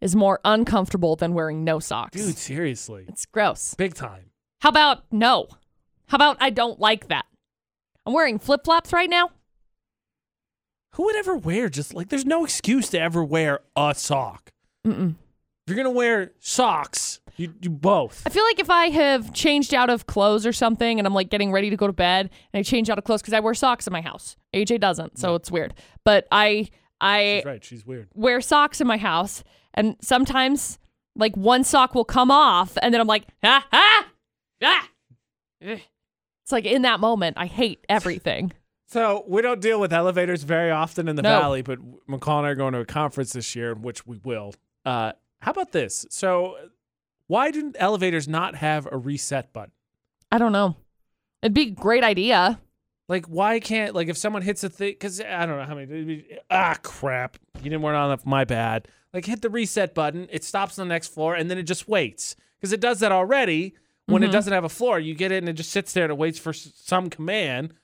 is more uncomfortable than wearing no socks. Dude, seriously. it's gross. Big time. How about no? How about I don't like that? I'm wearing flip flops right now. Who would ever wear just like, there's no excuse to ever wear a sock. Mm-mm. If you're going to wear socks, you do both. I feel like if I have changed out of clothes or something and I'm like getting ready to go to bed and I change out of clothes because I wear socks in my house. AJ doesn't, so it's weird. But I I She's right. She's weird. wear socks in my house and sometimes like one sock will come off and then I'm like, ah, ah, ah. Ugh. It's like in that moment, I hate everything. So we don't deal with elevators very often in the No. valley, but McCall and I are going to a conference this year, which we will. Uh, how about this? So why do elevators not have a reset button? I don't know. It'd be a great idea. Like, why can't like if someone hits a thing? Because I don't know how many. Ah, crap! You didn't work on that. My bad. Like, hit the reset button. It stops on the next floor, and then it just waits because it does that already. When it Mhm. doesn't have a floor, you get it and it just sits there and it waits for s- some command.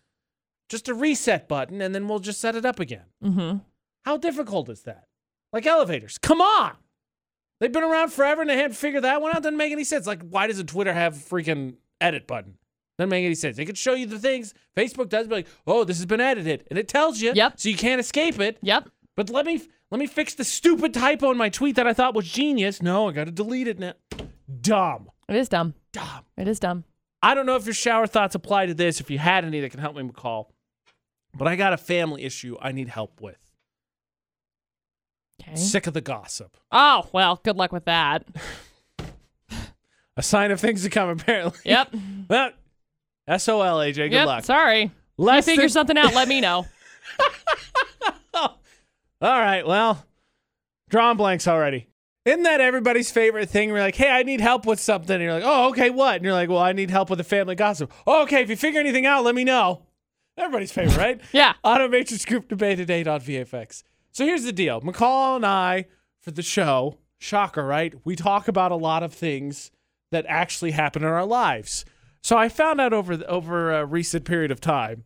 Just a reset button, and then we'll just set it up again. Mm-hmm. How difficult is that? Like elevators. Come on. They've been around forever and they hadn't figured that one out. Doesn't make any sense. Like, why does a Twitter have a freaking edit button? Doesn't make any sense. They could show you the things. Facebook does be like, oh, this has been edited. And it tells you. Yep. So you can't escape it. Yep. But let me let me fix the stupid typo in my tweet that I thought was genius. No, I gotta delete it now. Dumb. It is dumb. Dumb. It is dumb. I don't know if your shower thoughts apply to this, if you had any that can help me McCall. But I got a family issue I need help with. Okay. Sick of the gossip. Oh, well, good luck with that. A sign of things to come, apparently. Yep. Well, SOL, AJ. Good yep. luck. Sorry. If you figure than- something out, let me know. All right. Well, drawing blanks already. Isn't that everybody's favorite thing? We're like, hey, I need help with something. And you're like, oh, okay, what? And you're like, well, I need help with the family gossip. Oh, okay, if you figure anything out, let me know. Everybody's favorite, right? Yeah. Automatrix group Debate At 8 on VFX. So here's the deal. McCall and I, for the show, shocker, right? We talk about a lot of things that actually happen in our lives. So I found out over the, over a recent period of time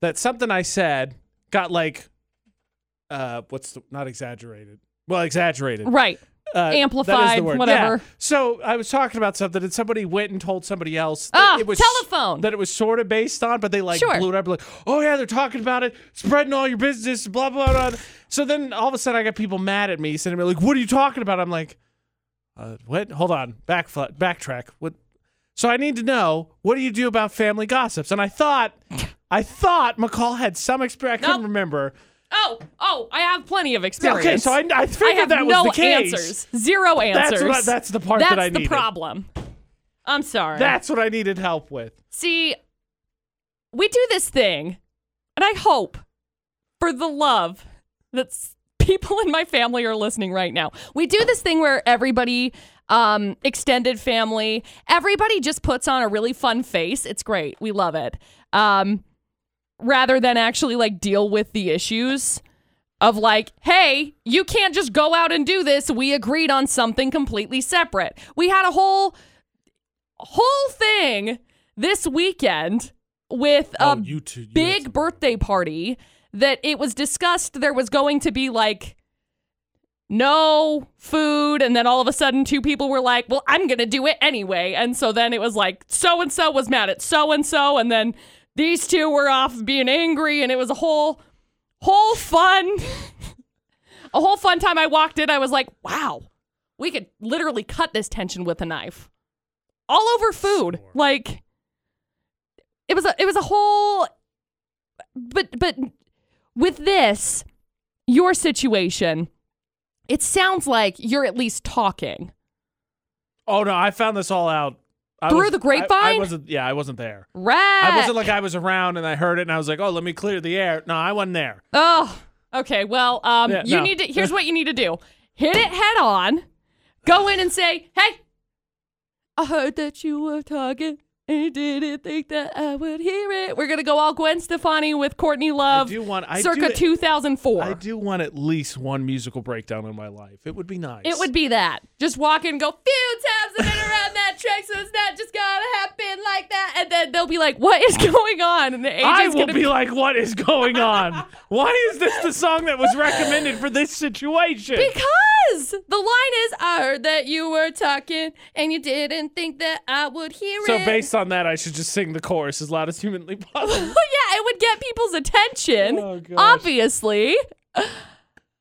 that something I said got like, uh, what's the, not exaggerated? Well, exaggerated. Right. Uh, that is the Amplified, whatever. Yeah. So I was talking about something, and somebody went and told somebody else that Ah, it was telephone. that it was sort of based on, but they like Sure. blew it up like, oh yeah, they're talking about it, spreading all your business, blah blah blah. So then all of a sudden I got people mad at me, sending me like, what are you talking about? I'm like, uh, what? Hold on, back backtrack. What? So I need to know what do you do about family gossips? And I thought, I thought McCall had some experience. I couldn't Nope. remember. Oh, oh, I have plenty of experience. Okay, so I, I I figured have that was no the case. answers. Zero answers. That's what, that's the part That's that I need the needed. problem. I'm sorry. That's what I needed help with. See, we do this thing, and I hope for the love that s- people in my family are listening right now. We do this thing where everybody, um, extended family, everybody just puts on a really fun face. It's great. We love it. Um, rather than actually like deal with the issues of like, hey, you can't just go out and do this. We agreed on something completely separate. We had a whole whole thing this weekend with a oh, you two, you big some- birthday party that it was discussed there was going to be like no food and then all of a sudden two people were like well i'm gonna do it anyway and so then it was like so and so was mad at so and so and then these two were off being angry, and it was a whole, whole fun, a whole fun time. I walked in, I was like, wow, we could literally cut this tension with a knife, all over food. Sure. Like, it was a, it was a whole, but but with this, your situation, it sounds like you're at least talking. Oh no, I found this all out I Through was- the I- I, grapevine? wasn't. Yeah, I wasn't there. Right. I wasn't like I was around and I heard it and I was like, oh, let me clear the air. No, I wasn't there. Oh, okay. Well, um, Yeah, you no. need to. Here's what you need to do: hit it head on. Go in and say, "Hey, I heard that you were talking. And didn't think that I would hear it." We're gonna go all Gwen Stefani with Courtney Love, I do want. I circa do, 2004. I do want at least one musical breakdown in my life. It would be nice. It would be that. Just walk in and go, few times I've been around that track, so it's not just gonna happen like that. And then they'll be like, what is going on? And the AJ's I will gonna be like, what is going on? Why is this the song that was recommended for this situation? Because the line is, I heard that you were talking and you didn't think that I would hear so it. So based on that, I should just sing the chorus as loud as humanly possible. yeah, it would get people's attention. Oh, obviously.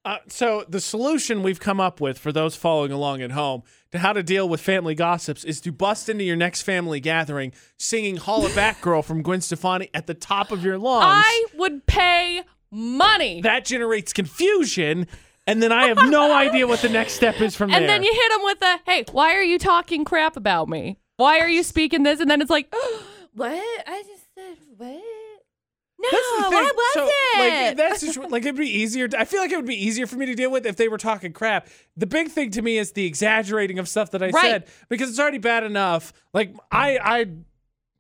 Uh, so the solution we've come up with for those following along at home to how to deal with family gossips is to bust into your next family gathering singing "Holla Back Girl" from Gwen Stefani at the top of your lungs. I would pay money. that generates confusion, and then I have no idea what the next step is from and there. And then you hit them with a, hey, why are you talking crap about me? Why are you speaking this? And then it's like, what? I just said, what? No, That's the thing. why was so, it? Like that's just, like it'd be easier. To, I feel like it would be easier for me to deal with if they were talking crap. The big thing to me is the exaggerating of stuff that I Right. said because it's already bad enough. Like I I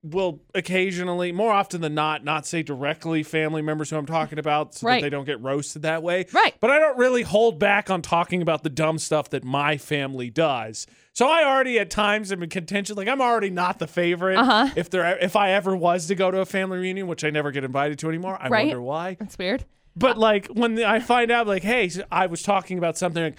will occasionally, more often than not, not say directly family members who I'm talking about so Right. that they don't get roasted that way. Right. But I don't really hold back on talking about the dumb stuff that my family does. So I already at times am in contention. Like I'm already not the favorite. Uh-huh. If there, if I ever was to go to a family reunion, which I never get invited to anymore, I Right. wonder why. That's weird. But like when I find out, like, hey, so I was talking about something, like,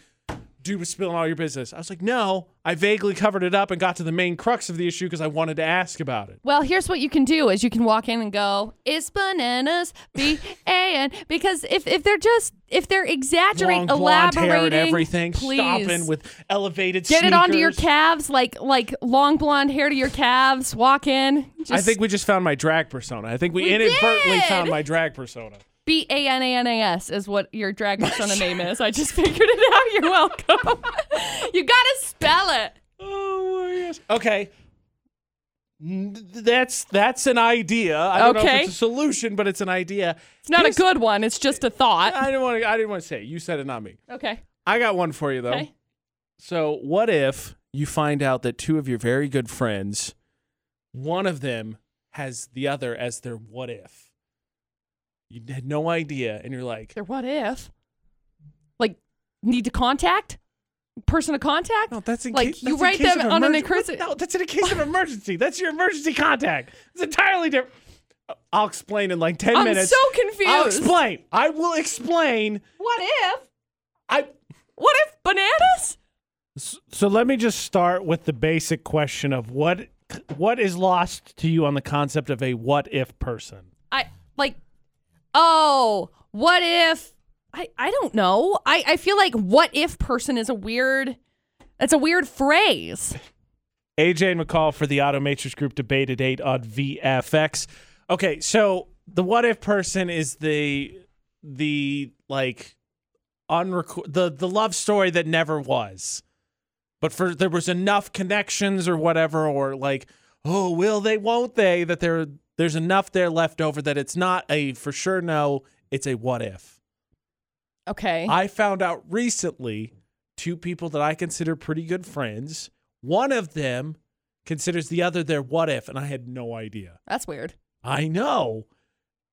dude was spilling all your business. I was like, no, I vaguely covered it up and got to the main crux of the issue because I wanted to ask about it. Well, here's what you can do: is you can walk in and go, "It's bananas, B A N," because if if they're just if they're exaggerating, Long elaborating, hair and everything, please stopping with elevated. get it onto your calves, like like long blonde hair to your calves. Walk in. Just I think we just found my drag persona. I think we, We inadvertently did! found my drag persona. B A N A N A S is what your drag persona name is. I just figured it out. You're welcome. you gotta spell it. Oh my gosh. Okay. That's that's an idea. I don't know Okay. if it's a solution, but it's an idea. It's not a good one. It's just a thought. I didn't want to. I didn't want to say it. You said it, not me. Okay. I got one for you though. Okay. So, what if you find out that two of your very good friends, one of them has the other as their what if? You had no idea, and you're like, There. What if? Like, need to contact? Person of contact? no, that's in Like, case, you write them on an emergen- encrypted- No, that's in a case of emergency. That's your emergency contact. It's entirely different. I'll explain in like 10 I'm minutes. so confused. I'll explain. I will explain. What if? I What if bananas? So let me just start with the basic question of what what is lost to you on the concept of a what if person? I like. Oh, what if? I I don't know. I I feel like what if person is a weird. It's a weird phrase. AJ and McCall for the Automatrix Group debate at 8 on VFX. Okay, so the what if person is the the like unrecord the the love story that never was. But for there was enough connections or whatever or like oh will they won't they that there there's enough there left over that it's not a for sure no, it's a what if. Okay. I found out recently two people that I consider pretty good friends. One of them considers the other their what if, and I had no idea. That's weird. I know.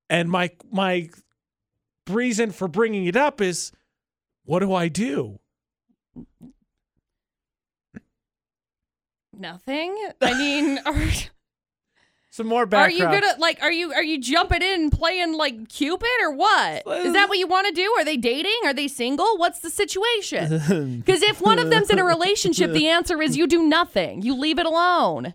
And my my reason for bringing it up is what do I do? Nothing. I mean, are, Some more are you gonna like? Are you are you jumping in and playing like Cupid or what? Is that what you want to do? Are they dating? Are they single? What's the situation? Because if one of them's in a relationship, the answer is you do nothing. You leave it alone.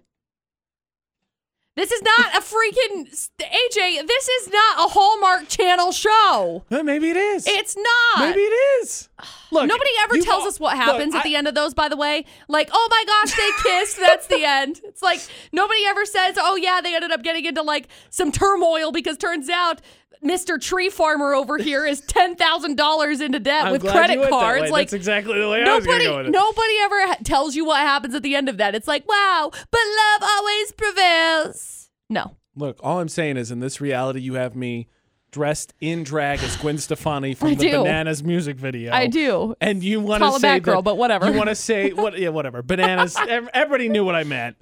This is not a freaking AJ. This is not a Hallmark Channel show. Well, maybe it is. It's not. maybe it is. Look, Nobody ever tells al- us what look, happens at I- the end of those, by the way. Like, oh my gosh, they kissed. That's the end. It's like nobody ever says, oh yeah, they ended up getting into like some turmoil because turns out Mr. Tree Farmer over here is ten thousand dollars into debt I'm with credit that cards. way. Like That's exactly the way I was nobody, going to go with it. nobody ever ha- tells you what happens at the end of that. It's like, wow, but love always prevails. No. Look, all I'm saying is in this reality, you have me dressed in drag as Gwen Stefani from I the do. Bananas music video. I do. And you want to say that- but whatever. You want to say what? Yeah, whatever. Bananas. Everybody knew what I meant.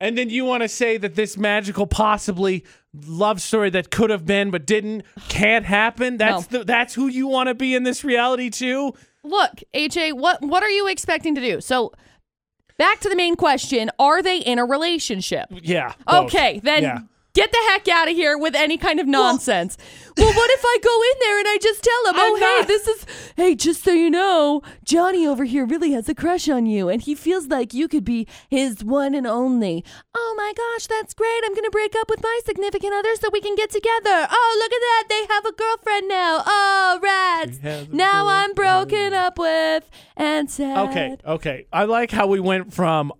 And then you want to say that this magical, possibly love story that could have been but didn't can't happen. That's the that's who you want to be in this reality too. Look, AJ, what what are you expecting to do? So back to the main question, are they in a relationship? Yeah. both. Okay, then Yeah. Get the heck out of here with any kind of nonsense. Well, what if I go in there and I just tell him, I'm "Oh, hey, not- this is hey, just so you know, Johnny over here really has a crush on you and he feels like you could be his one and only." Oh my gosh, that's great. I'm going to break up with my significant other so we can get together. Oh, look at that. They have a girlfriend now. Oh, rats. He has a Now I'm broken up with and sad. Okay. Okay. I like how we went from.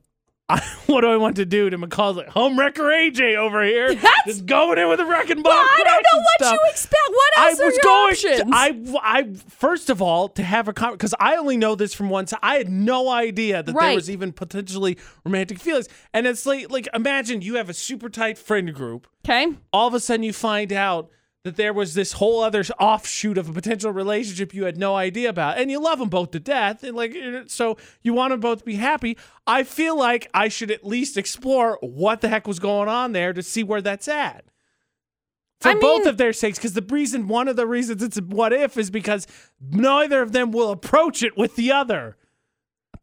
what do I want to do to McCall's like homewrecker AJ over here? That's- Just going in with a wrecking ball. Well, I don't know what stuff. you expect. What I else are was going. options? To, I, I first of all to have a comment because I only know this from one side. I had no idea that there was even potentially romantic feelings. And it's like, like imagine you have a super tight friend group. okay. All of a sudden, you find out that there was this whole other offshoot of a potential relationship you had no idea about, and you love them both to death, and like so you want them both to be happy. I feel like I should at least explore what the heck was going on there to see where that's at for I both of their sakes. Because the reason, one of the reasons it's a what if is because neither of them will approach it with the other.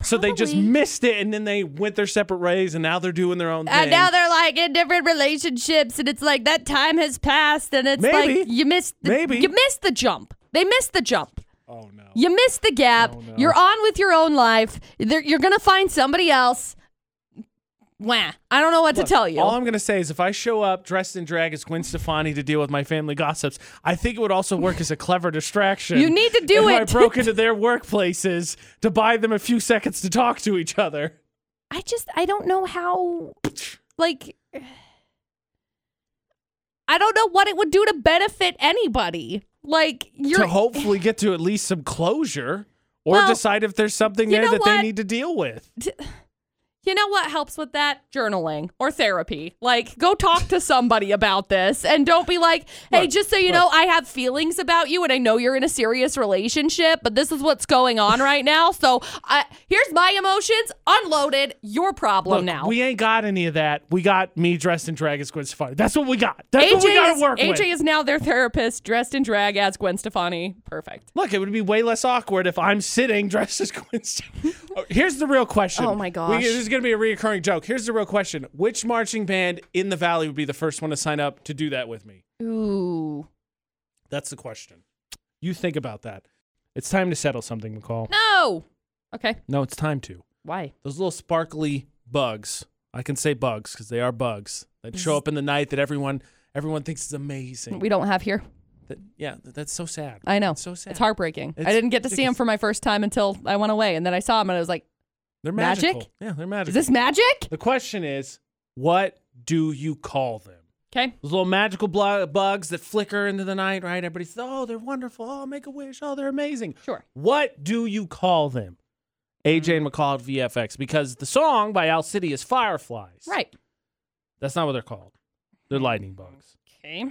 So they just Probably. missed it, and then they went their separate ways, and now they're doing their own thing. And now they're like in different relationships, and it's like that time has passed, and it's Maybe. like you missed. The, Maybe. you missed the jump. They missed the jump. oh no! You missed the gap. Oh, no. You're on with your own life. They're, you're gonna find somebody else. Wah. I don't know what Look, to tell you. All I'm going to say is if I show up dressed in drag as Gwen Stefani to deal with my family gossips, I think it would also work as a clever distraction. You need to do it if I broke into their workplaces to buy them a few seconds to talk to each other. I just I don't know how like I don't know what it would do to benefit anybody. Like you're to hopefully get to at least some closure or Well, decide if there's something there that they need to deal with. You know what helps with that? Journaling or therapy. Like, go talk to somebody about this and don't be like, hey, Look, just so you look. know, I have feelings about you and I know you're in a serious relationship, but this is what's going on right now. So I, here's my emotions unloaded. Your problem Look, now. we ain't got any of that. We got me dressed in drag as Gwen Stefani. That's what we got. That's what we got to work AJ with. AJ is now their therapist, dressed in drag as Gwen Stefani. Perfect. Look, it would be way less awkward if I'm sitting dressed as Gwen Stefani. Oh, Here's the real question. Oh, my We- gosh. is going to be a reoccurring joke. Here's the real question: Which marching band in the Valley would be the first one to sign up to do that with me? Ooh. That's the question. You think about that. It's time to settle something, McCall. No. Okay. No, it's time to. Why? Those little sparkly bugs. I can say bugs because they are bugs that show up in the night that everyone everyone thinks is amazing. We don't have here. That- yeah, that's so sad. I know. It's so sad. It's heartbreaking. I didn't get to see him for my first time until I went away, and then I saw him, and I was like, They're Magic? Yeah, they're magical. "Is this magic?" the question is, what do you call them? Okay. Those little magical blo- bugs that flicker into the night, right? Everybody says, "Oh, they're wonderful. Oh, make a wish. Oh, they're amazing." Sure. What do you call them? AJ and McCall at VFX because the song by Owl City is Fireflies. Right. That's not what they're called. They're lightning bugs. Okay.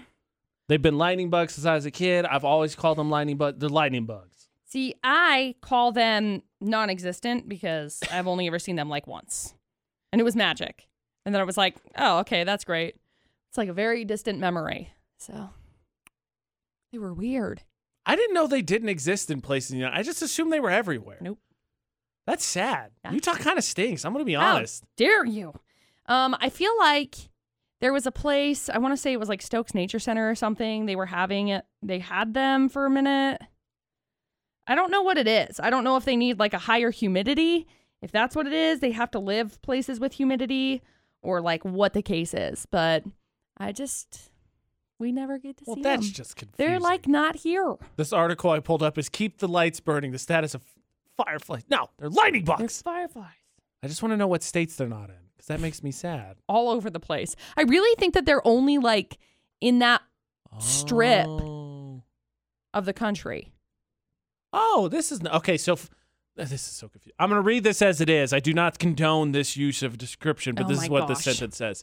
They've been lightning bugs since I was a kid. I've always called them lightning bugs. They're lightning bugs. See, I call them non-existent because I've only ever seen them like once, and it was magic. And then I was like, "Oh, okay, that's great." It's like a very distant memory. So they were weird. I didn't know they didn't exist in places. You know, I just assumed they were everywhere. Nope. That's sad. Yeah. Utah kind of stinks. I'm gonna be How honest. dare you? Um, I feel like there was a place. I want to say it was like Stokes Nature Center or something. They were having it. They had them for a minute. I don't know what it is. I don't know if they need like a higher humidity. If that's what it is, they have to live places with humidity or like what the case is. But I just we never get to see. Well, that's just confusing. They're like not here. this article I pulled up is keep the lights burning. The status of fireflies. No, they're lightning They're bugs. fireflies. I just want to know what states they're not in because that makes me sad. All over the place. I really think that they're only like in that Strip. Oh. of the country. Oh, this is okay. So f- this is so confusing. I'm going to read this as it is. I do not condone this use of description, but Oh this is what the sentence says.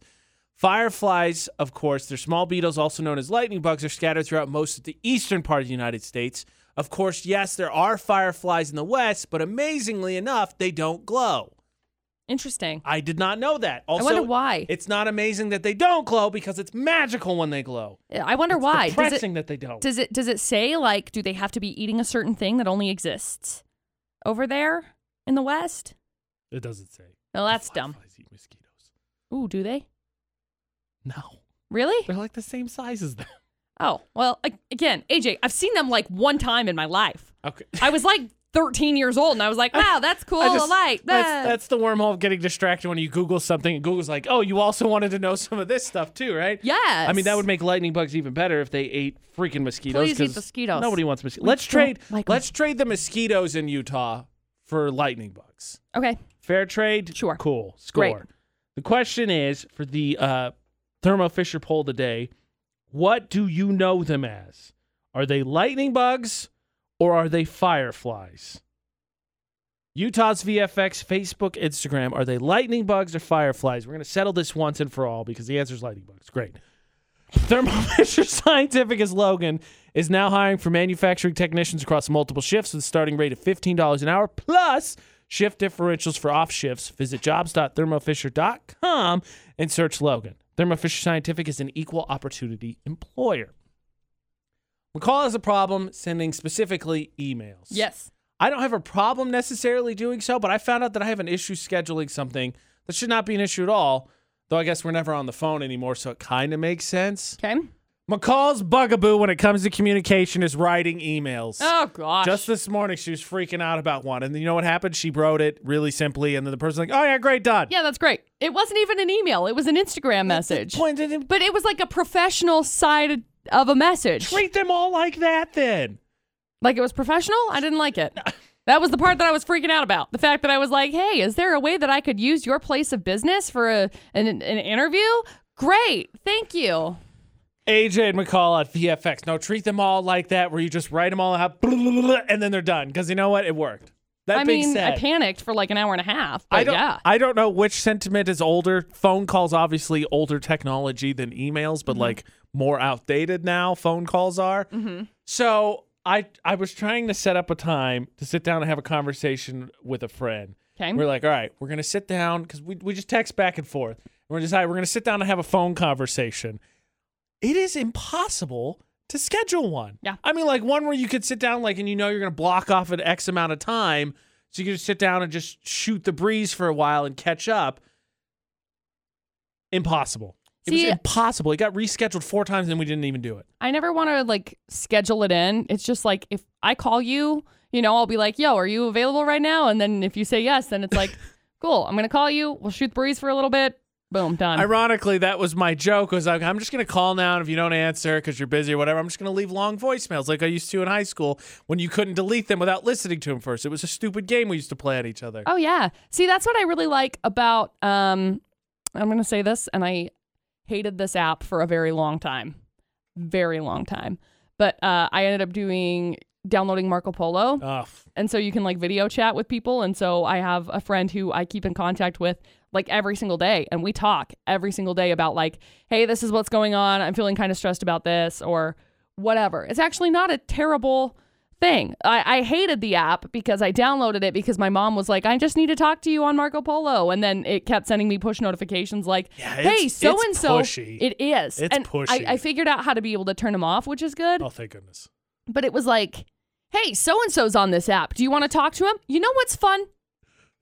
Fireflies, of course, they're small beetles, also known as lightning bugs, are scattered throughout most of the eastern part of the United States. Of course, yes, there are fireflies in the west, but amazingly enough, they don't glow. Interesting. I did not know that. Also, I wonder why. It's not amazing that they don't glow because it's magical when they glow. I wonder It's why. Does Depressing it, that they don't. does it does it say like do they have to be eating a certain thing that only exists over there in the West? it doesn't say. No, that's dumb. Eat mosquitoes. Ooh, do they? No, Really? they're like the same size as them. Oh, well, again, AJ, I've seen them like one time in my life. Okay. I was like 13 years old and I was like, wow, that's cool. I just- like That's, that. that's the wormhole of getting distracted when you Google something and Google's like, oh, you also wanted to know some of this stuff too, right? yes. I mean, that would make lightning bugs even better if they ate freaking mosquitoes. Please eat mosquitoes. Nobody wants mosquitoes. Let's trade. like let's trade the mosquitoes in Utah for lightning bugs. Okay. Fair trade. Sure. Cool. Score. Great. The question is for the uh, Thermo Fisher poll today: What do you know them as? Are they lightning bugs or are they fireflies? Utah's VFX, Facebook, Instagram. Are they lightning bugs or fireflies? We're going to settle this once and for all because the answer is lightning bugs. Great. Thermo Fisher Scientific, as Logan, is now hiring for manufacturing technicians across multiple shifts with a starting rate of $15 an hour plus shift differentials for off shifts. Visit jobs.thermofisher.com and search Logan. Thermo Fisher Scientific is an equal opportunity employer. McCall has a problem sending specifically emails. Yes. I don't have a problem necessarily doing so, but I found out that I have an issue scheduling something that should not be an issue at all. Though I guess we're never on the phone anymore, so it kind of makes sense. Okay. McCall's bugaboo when it comes to communication is writing emails. Oh gosh. Just this morning, she was freaking out about one. And you know what happened? She wrote it really simply, and then the person's like, oh, yeah, great, done. yeah, that's great. It wasn't even an email. It was an Instagram message. Point But it was like a professional side of a message. Treat them all like that then. Like it was professional? I didn't like it. That was the part that I was freaking out about. The fact that I was like, hey, is there a way that I could use your place of business for a, an, an interview? Great. Thank you. AJ and McCall at VFX. No, treat them all like that, where you just write them all out, blah, blah, blah, and then they're done. Because you know what? It worked. That I being mean, said, I panicked for like an hour and a half. But I don't. yeah. I don't know which sentiment is older. Phone calls, obviously, older technology than emails, Mm-hmm. but like more outdated now. Phone calls are. Mm-hmm. So I I was trying to set up a time to sit down and have a conversation with a friend. Okay. We're like, all right, we're gonna sit down because we we just text back and forth. We're gonna decide we're gonna sit down and have a phone conversation. It is impossible to schedule one. Yeah. I mean, like one where you could sit down, like, and you know you're gonna block off an X amount of time, so you can just sit down and just shoot the breeze for a while and catch up. Impossible. It See- was impossible. It got rescheduled four times and we didn't even do it. I never want to like schedule it in. It's just like if I call you, you know, I'll be like, yo, are you available right now? And then if you say yes, then it's like, cool, I'm going to call you. We'll shoot the breeze for a little bit. Boom, done. Ironically, that was my joke. Was like, I'm just gonna call now, and if you don't answer because you're busy or whatever, I'm just gonna leave long voicemails like I used to in high school when you couldn't delete them without listening to them first. It was a stupid game we used to play at each other. Oh yeah. See, that's what I really like about um I'm going to say this and I hated this app for a very long time. Very long time. But uh I ended up doing downloading Marco Polo Ugh. and so you can like video chat with people and so I have a friend who I keep in contact with like every single day and we talk every single day about like hey this is what's going on I'm feeling kind of stressed about this or whatever. It's actually not a terrible thing. I, I hated the app because I downloaded it because my mom was like, I just need to talk to you on Marco Polo. And then it kept sending me push notifications like, Yeah, hey, so and so. pushy. It is. It's and pushy. I, I figured out how to be able to turn them off, which is good. Oh, thank goodness. But it was like, hey, so and so's on this app. Do you want to talk to him? You know what's fun?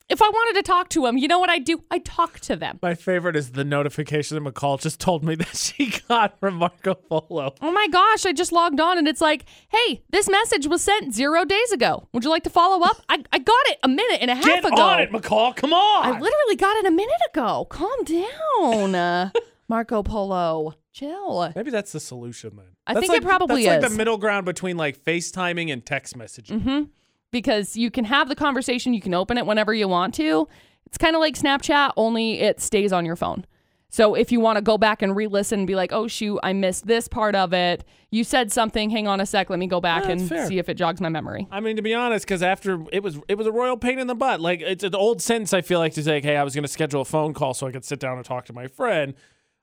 If I wanted to talk to him, you know what I do? I talk to them. My favorite is the notification that McCall just told me that she got from Marco Polo. Oh my gosh, I just logged on and it's like, hey, this message was sent zero days ago. Would you like to follow up? I, I got it a minute and a half Get ago. on it, McCall. Come on. I literally got it a minute ago. Calm down, uh, Marco Polo. Chill. Maybe that's the solution then. I That's think it like- probably that's like the middle ground between like FaceTiming and text messaging. hmm Because you can have the conversation, you can open it whenever you want to. It's kind of like Snapchat, only it stays on your phone. So if you want to go back and re-listen and be like, "Oh shoot, I missed this part of it. You said something. Hang on a sec. Let me go back Yeah, and fair. see if it jogs my memory." I mean, to be honest, because after it was it was a royal pain in the butt. Like it's an old sentence. I feel like to say, "Hey, I was going to schedule a phone call so I could sit down and talk to my friend."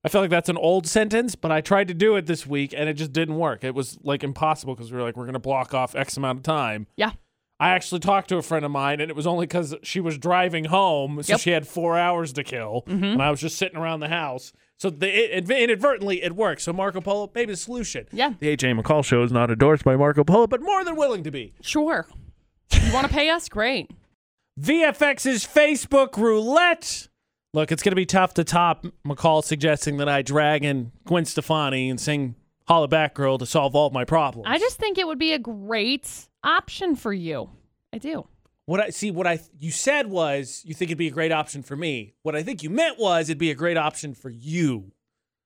I feel like that's an old sentence, but I tried to do it this week and it just didn't work. It was like impossible because we were like, we're going to block off X amount of time. Yeah. I actually talked to a friend of mine, and it was only because she was driving home, so Yep. she had four hours to kill, mm-hmm. and I was just sitting around the house. So the, it, inadvertently, it worked. So Marco Polo, maybe the solution. Yeah. The AJ McCall show is not endorsed by Marco Polo, but more than willing to be. Sure. You want to pay us? Great. VFX's Facebook roulette. Look, it's going to be tough to top McCall suggesting that I drag in Gwen Stefani and sing Holla Back Girl to solve all my problems. I just think it would be a great option for you. I do. What I see, what I you said was you think it'd be a great option for me. What I think you meant was it'd be a great option for you.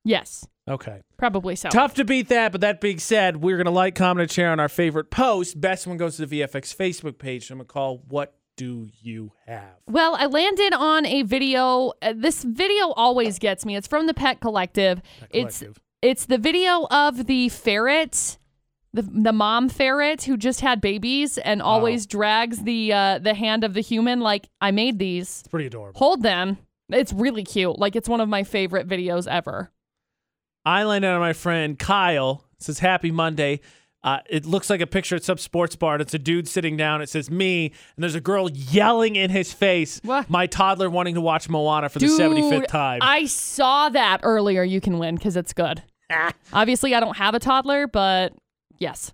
Yes. Okay. Probably so. Tough to beat that, but that being said, we're gonna like, comment, and share on our favorite post. Best one goes to the VFX Facebook page. I'm gonna call what do you have? Well, I landed on a video. Uh, this video always gets me. It's from the Pet Collective. It's Collective. it's the video of the ferret, the the mom ferret who just had babies and always drags the uh, the hand of the human. Like I made these. It's pretty adorable. Hold them. It's really cute. Like it's one of my favorite videos ever. I landed on my friend Kyle. It says Happy Monday. Uh, it looks like a picture at some sports bar. And it's a dude sitting down. It says me, and there's a girl yelling in his face. What? My toddler wanting to watch Moana for the 75th time. I saw that earlier. You can win because it's good. Obviously, I don't have a toddler, but yes.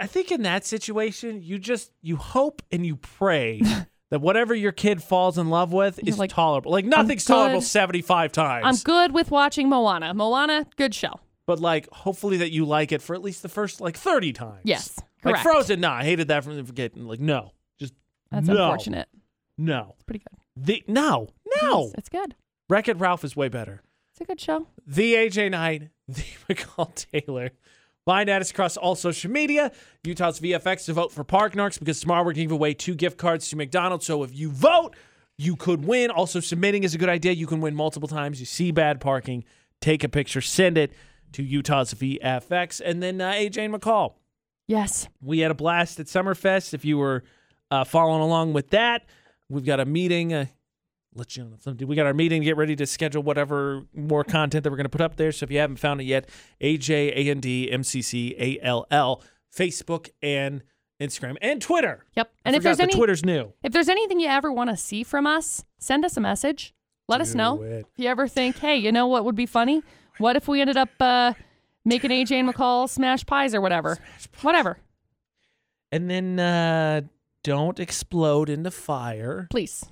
I think in that situation, you just you hope and you pray that whatever your kid falls in love with is like, tolerable. Like nothing's tolerable 75 times. I'm good with watching Moana. Moana, good show. but like hopefully that you like it for at least the first like 30 times. Yes, Like correct. Frozen, nah, I hated that from the beginning. Like no. Just That's no. unfortunate. No. It's pretty good. The no. No. Yes, it's good. Wreck It Ralph is way better. It's a good show. The AJ Knight, the McCall Taylor. Find at us across all social media. Utah's VFX to vote for Park Narcs because tomorrow we're give away two gift cards to McDonald's. So if you vote, you could win. Also, submitting is a good idea. You can win multiple times. You see bad parking, take a picture, send it to Utah's VFX. And then uh, AJ and McCall. Yes. We had a blast at Summerfest. If you were uh, following along with that, we've got a meeting. Uh, let you know something. We got our meeting to get ready to schedule whatever more content that we're going to put up there. So if you haven't found it yet, AJ A N D M C C A L L, Facebook and Instagram and Twitter. Yep. I And if there's that any Twitter's new. if there's anything you ever want to see from us, send us a message. Let us know. it. If you ever think, hey, you know what would be funny? What if we ended up uh, making AJ and McCall smash pies or whatever? Whatever. And then uh, don't explode into fire Please.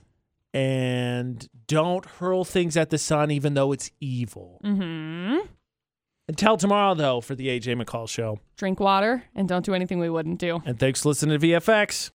And don't hurl things at the sun, even though it's evil. Mm-hmm. Until tomorrow, though, for the AJ McCall show. Drink water and don't do anything we wouldn't do. And thanks for listening to VFX.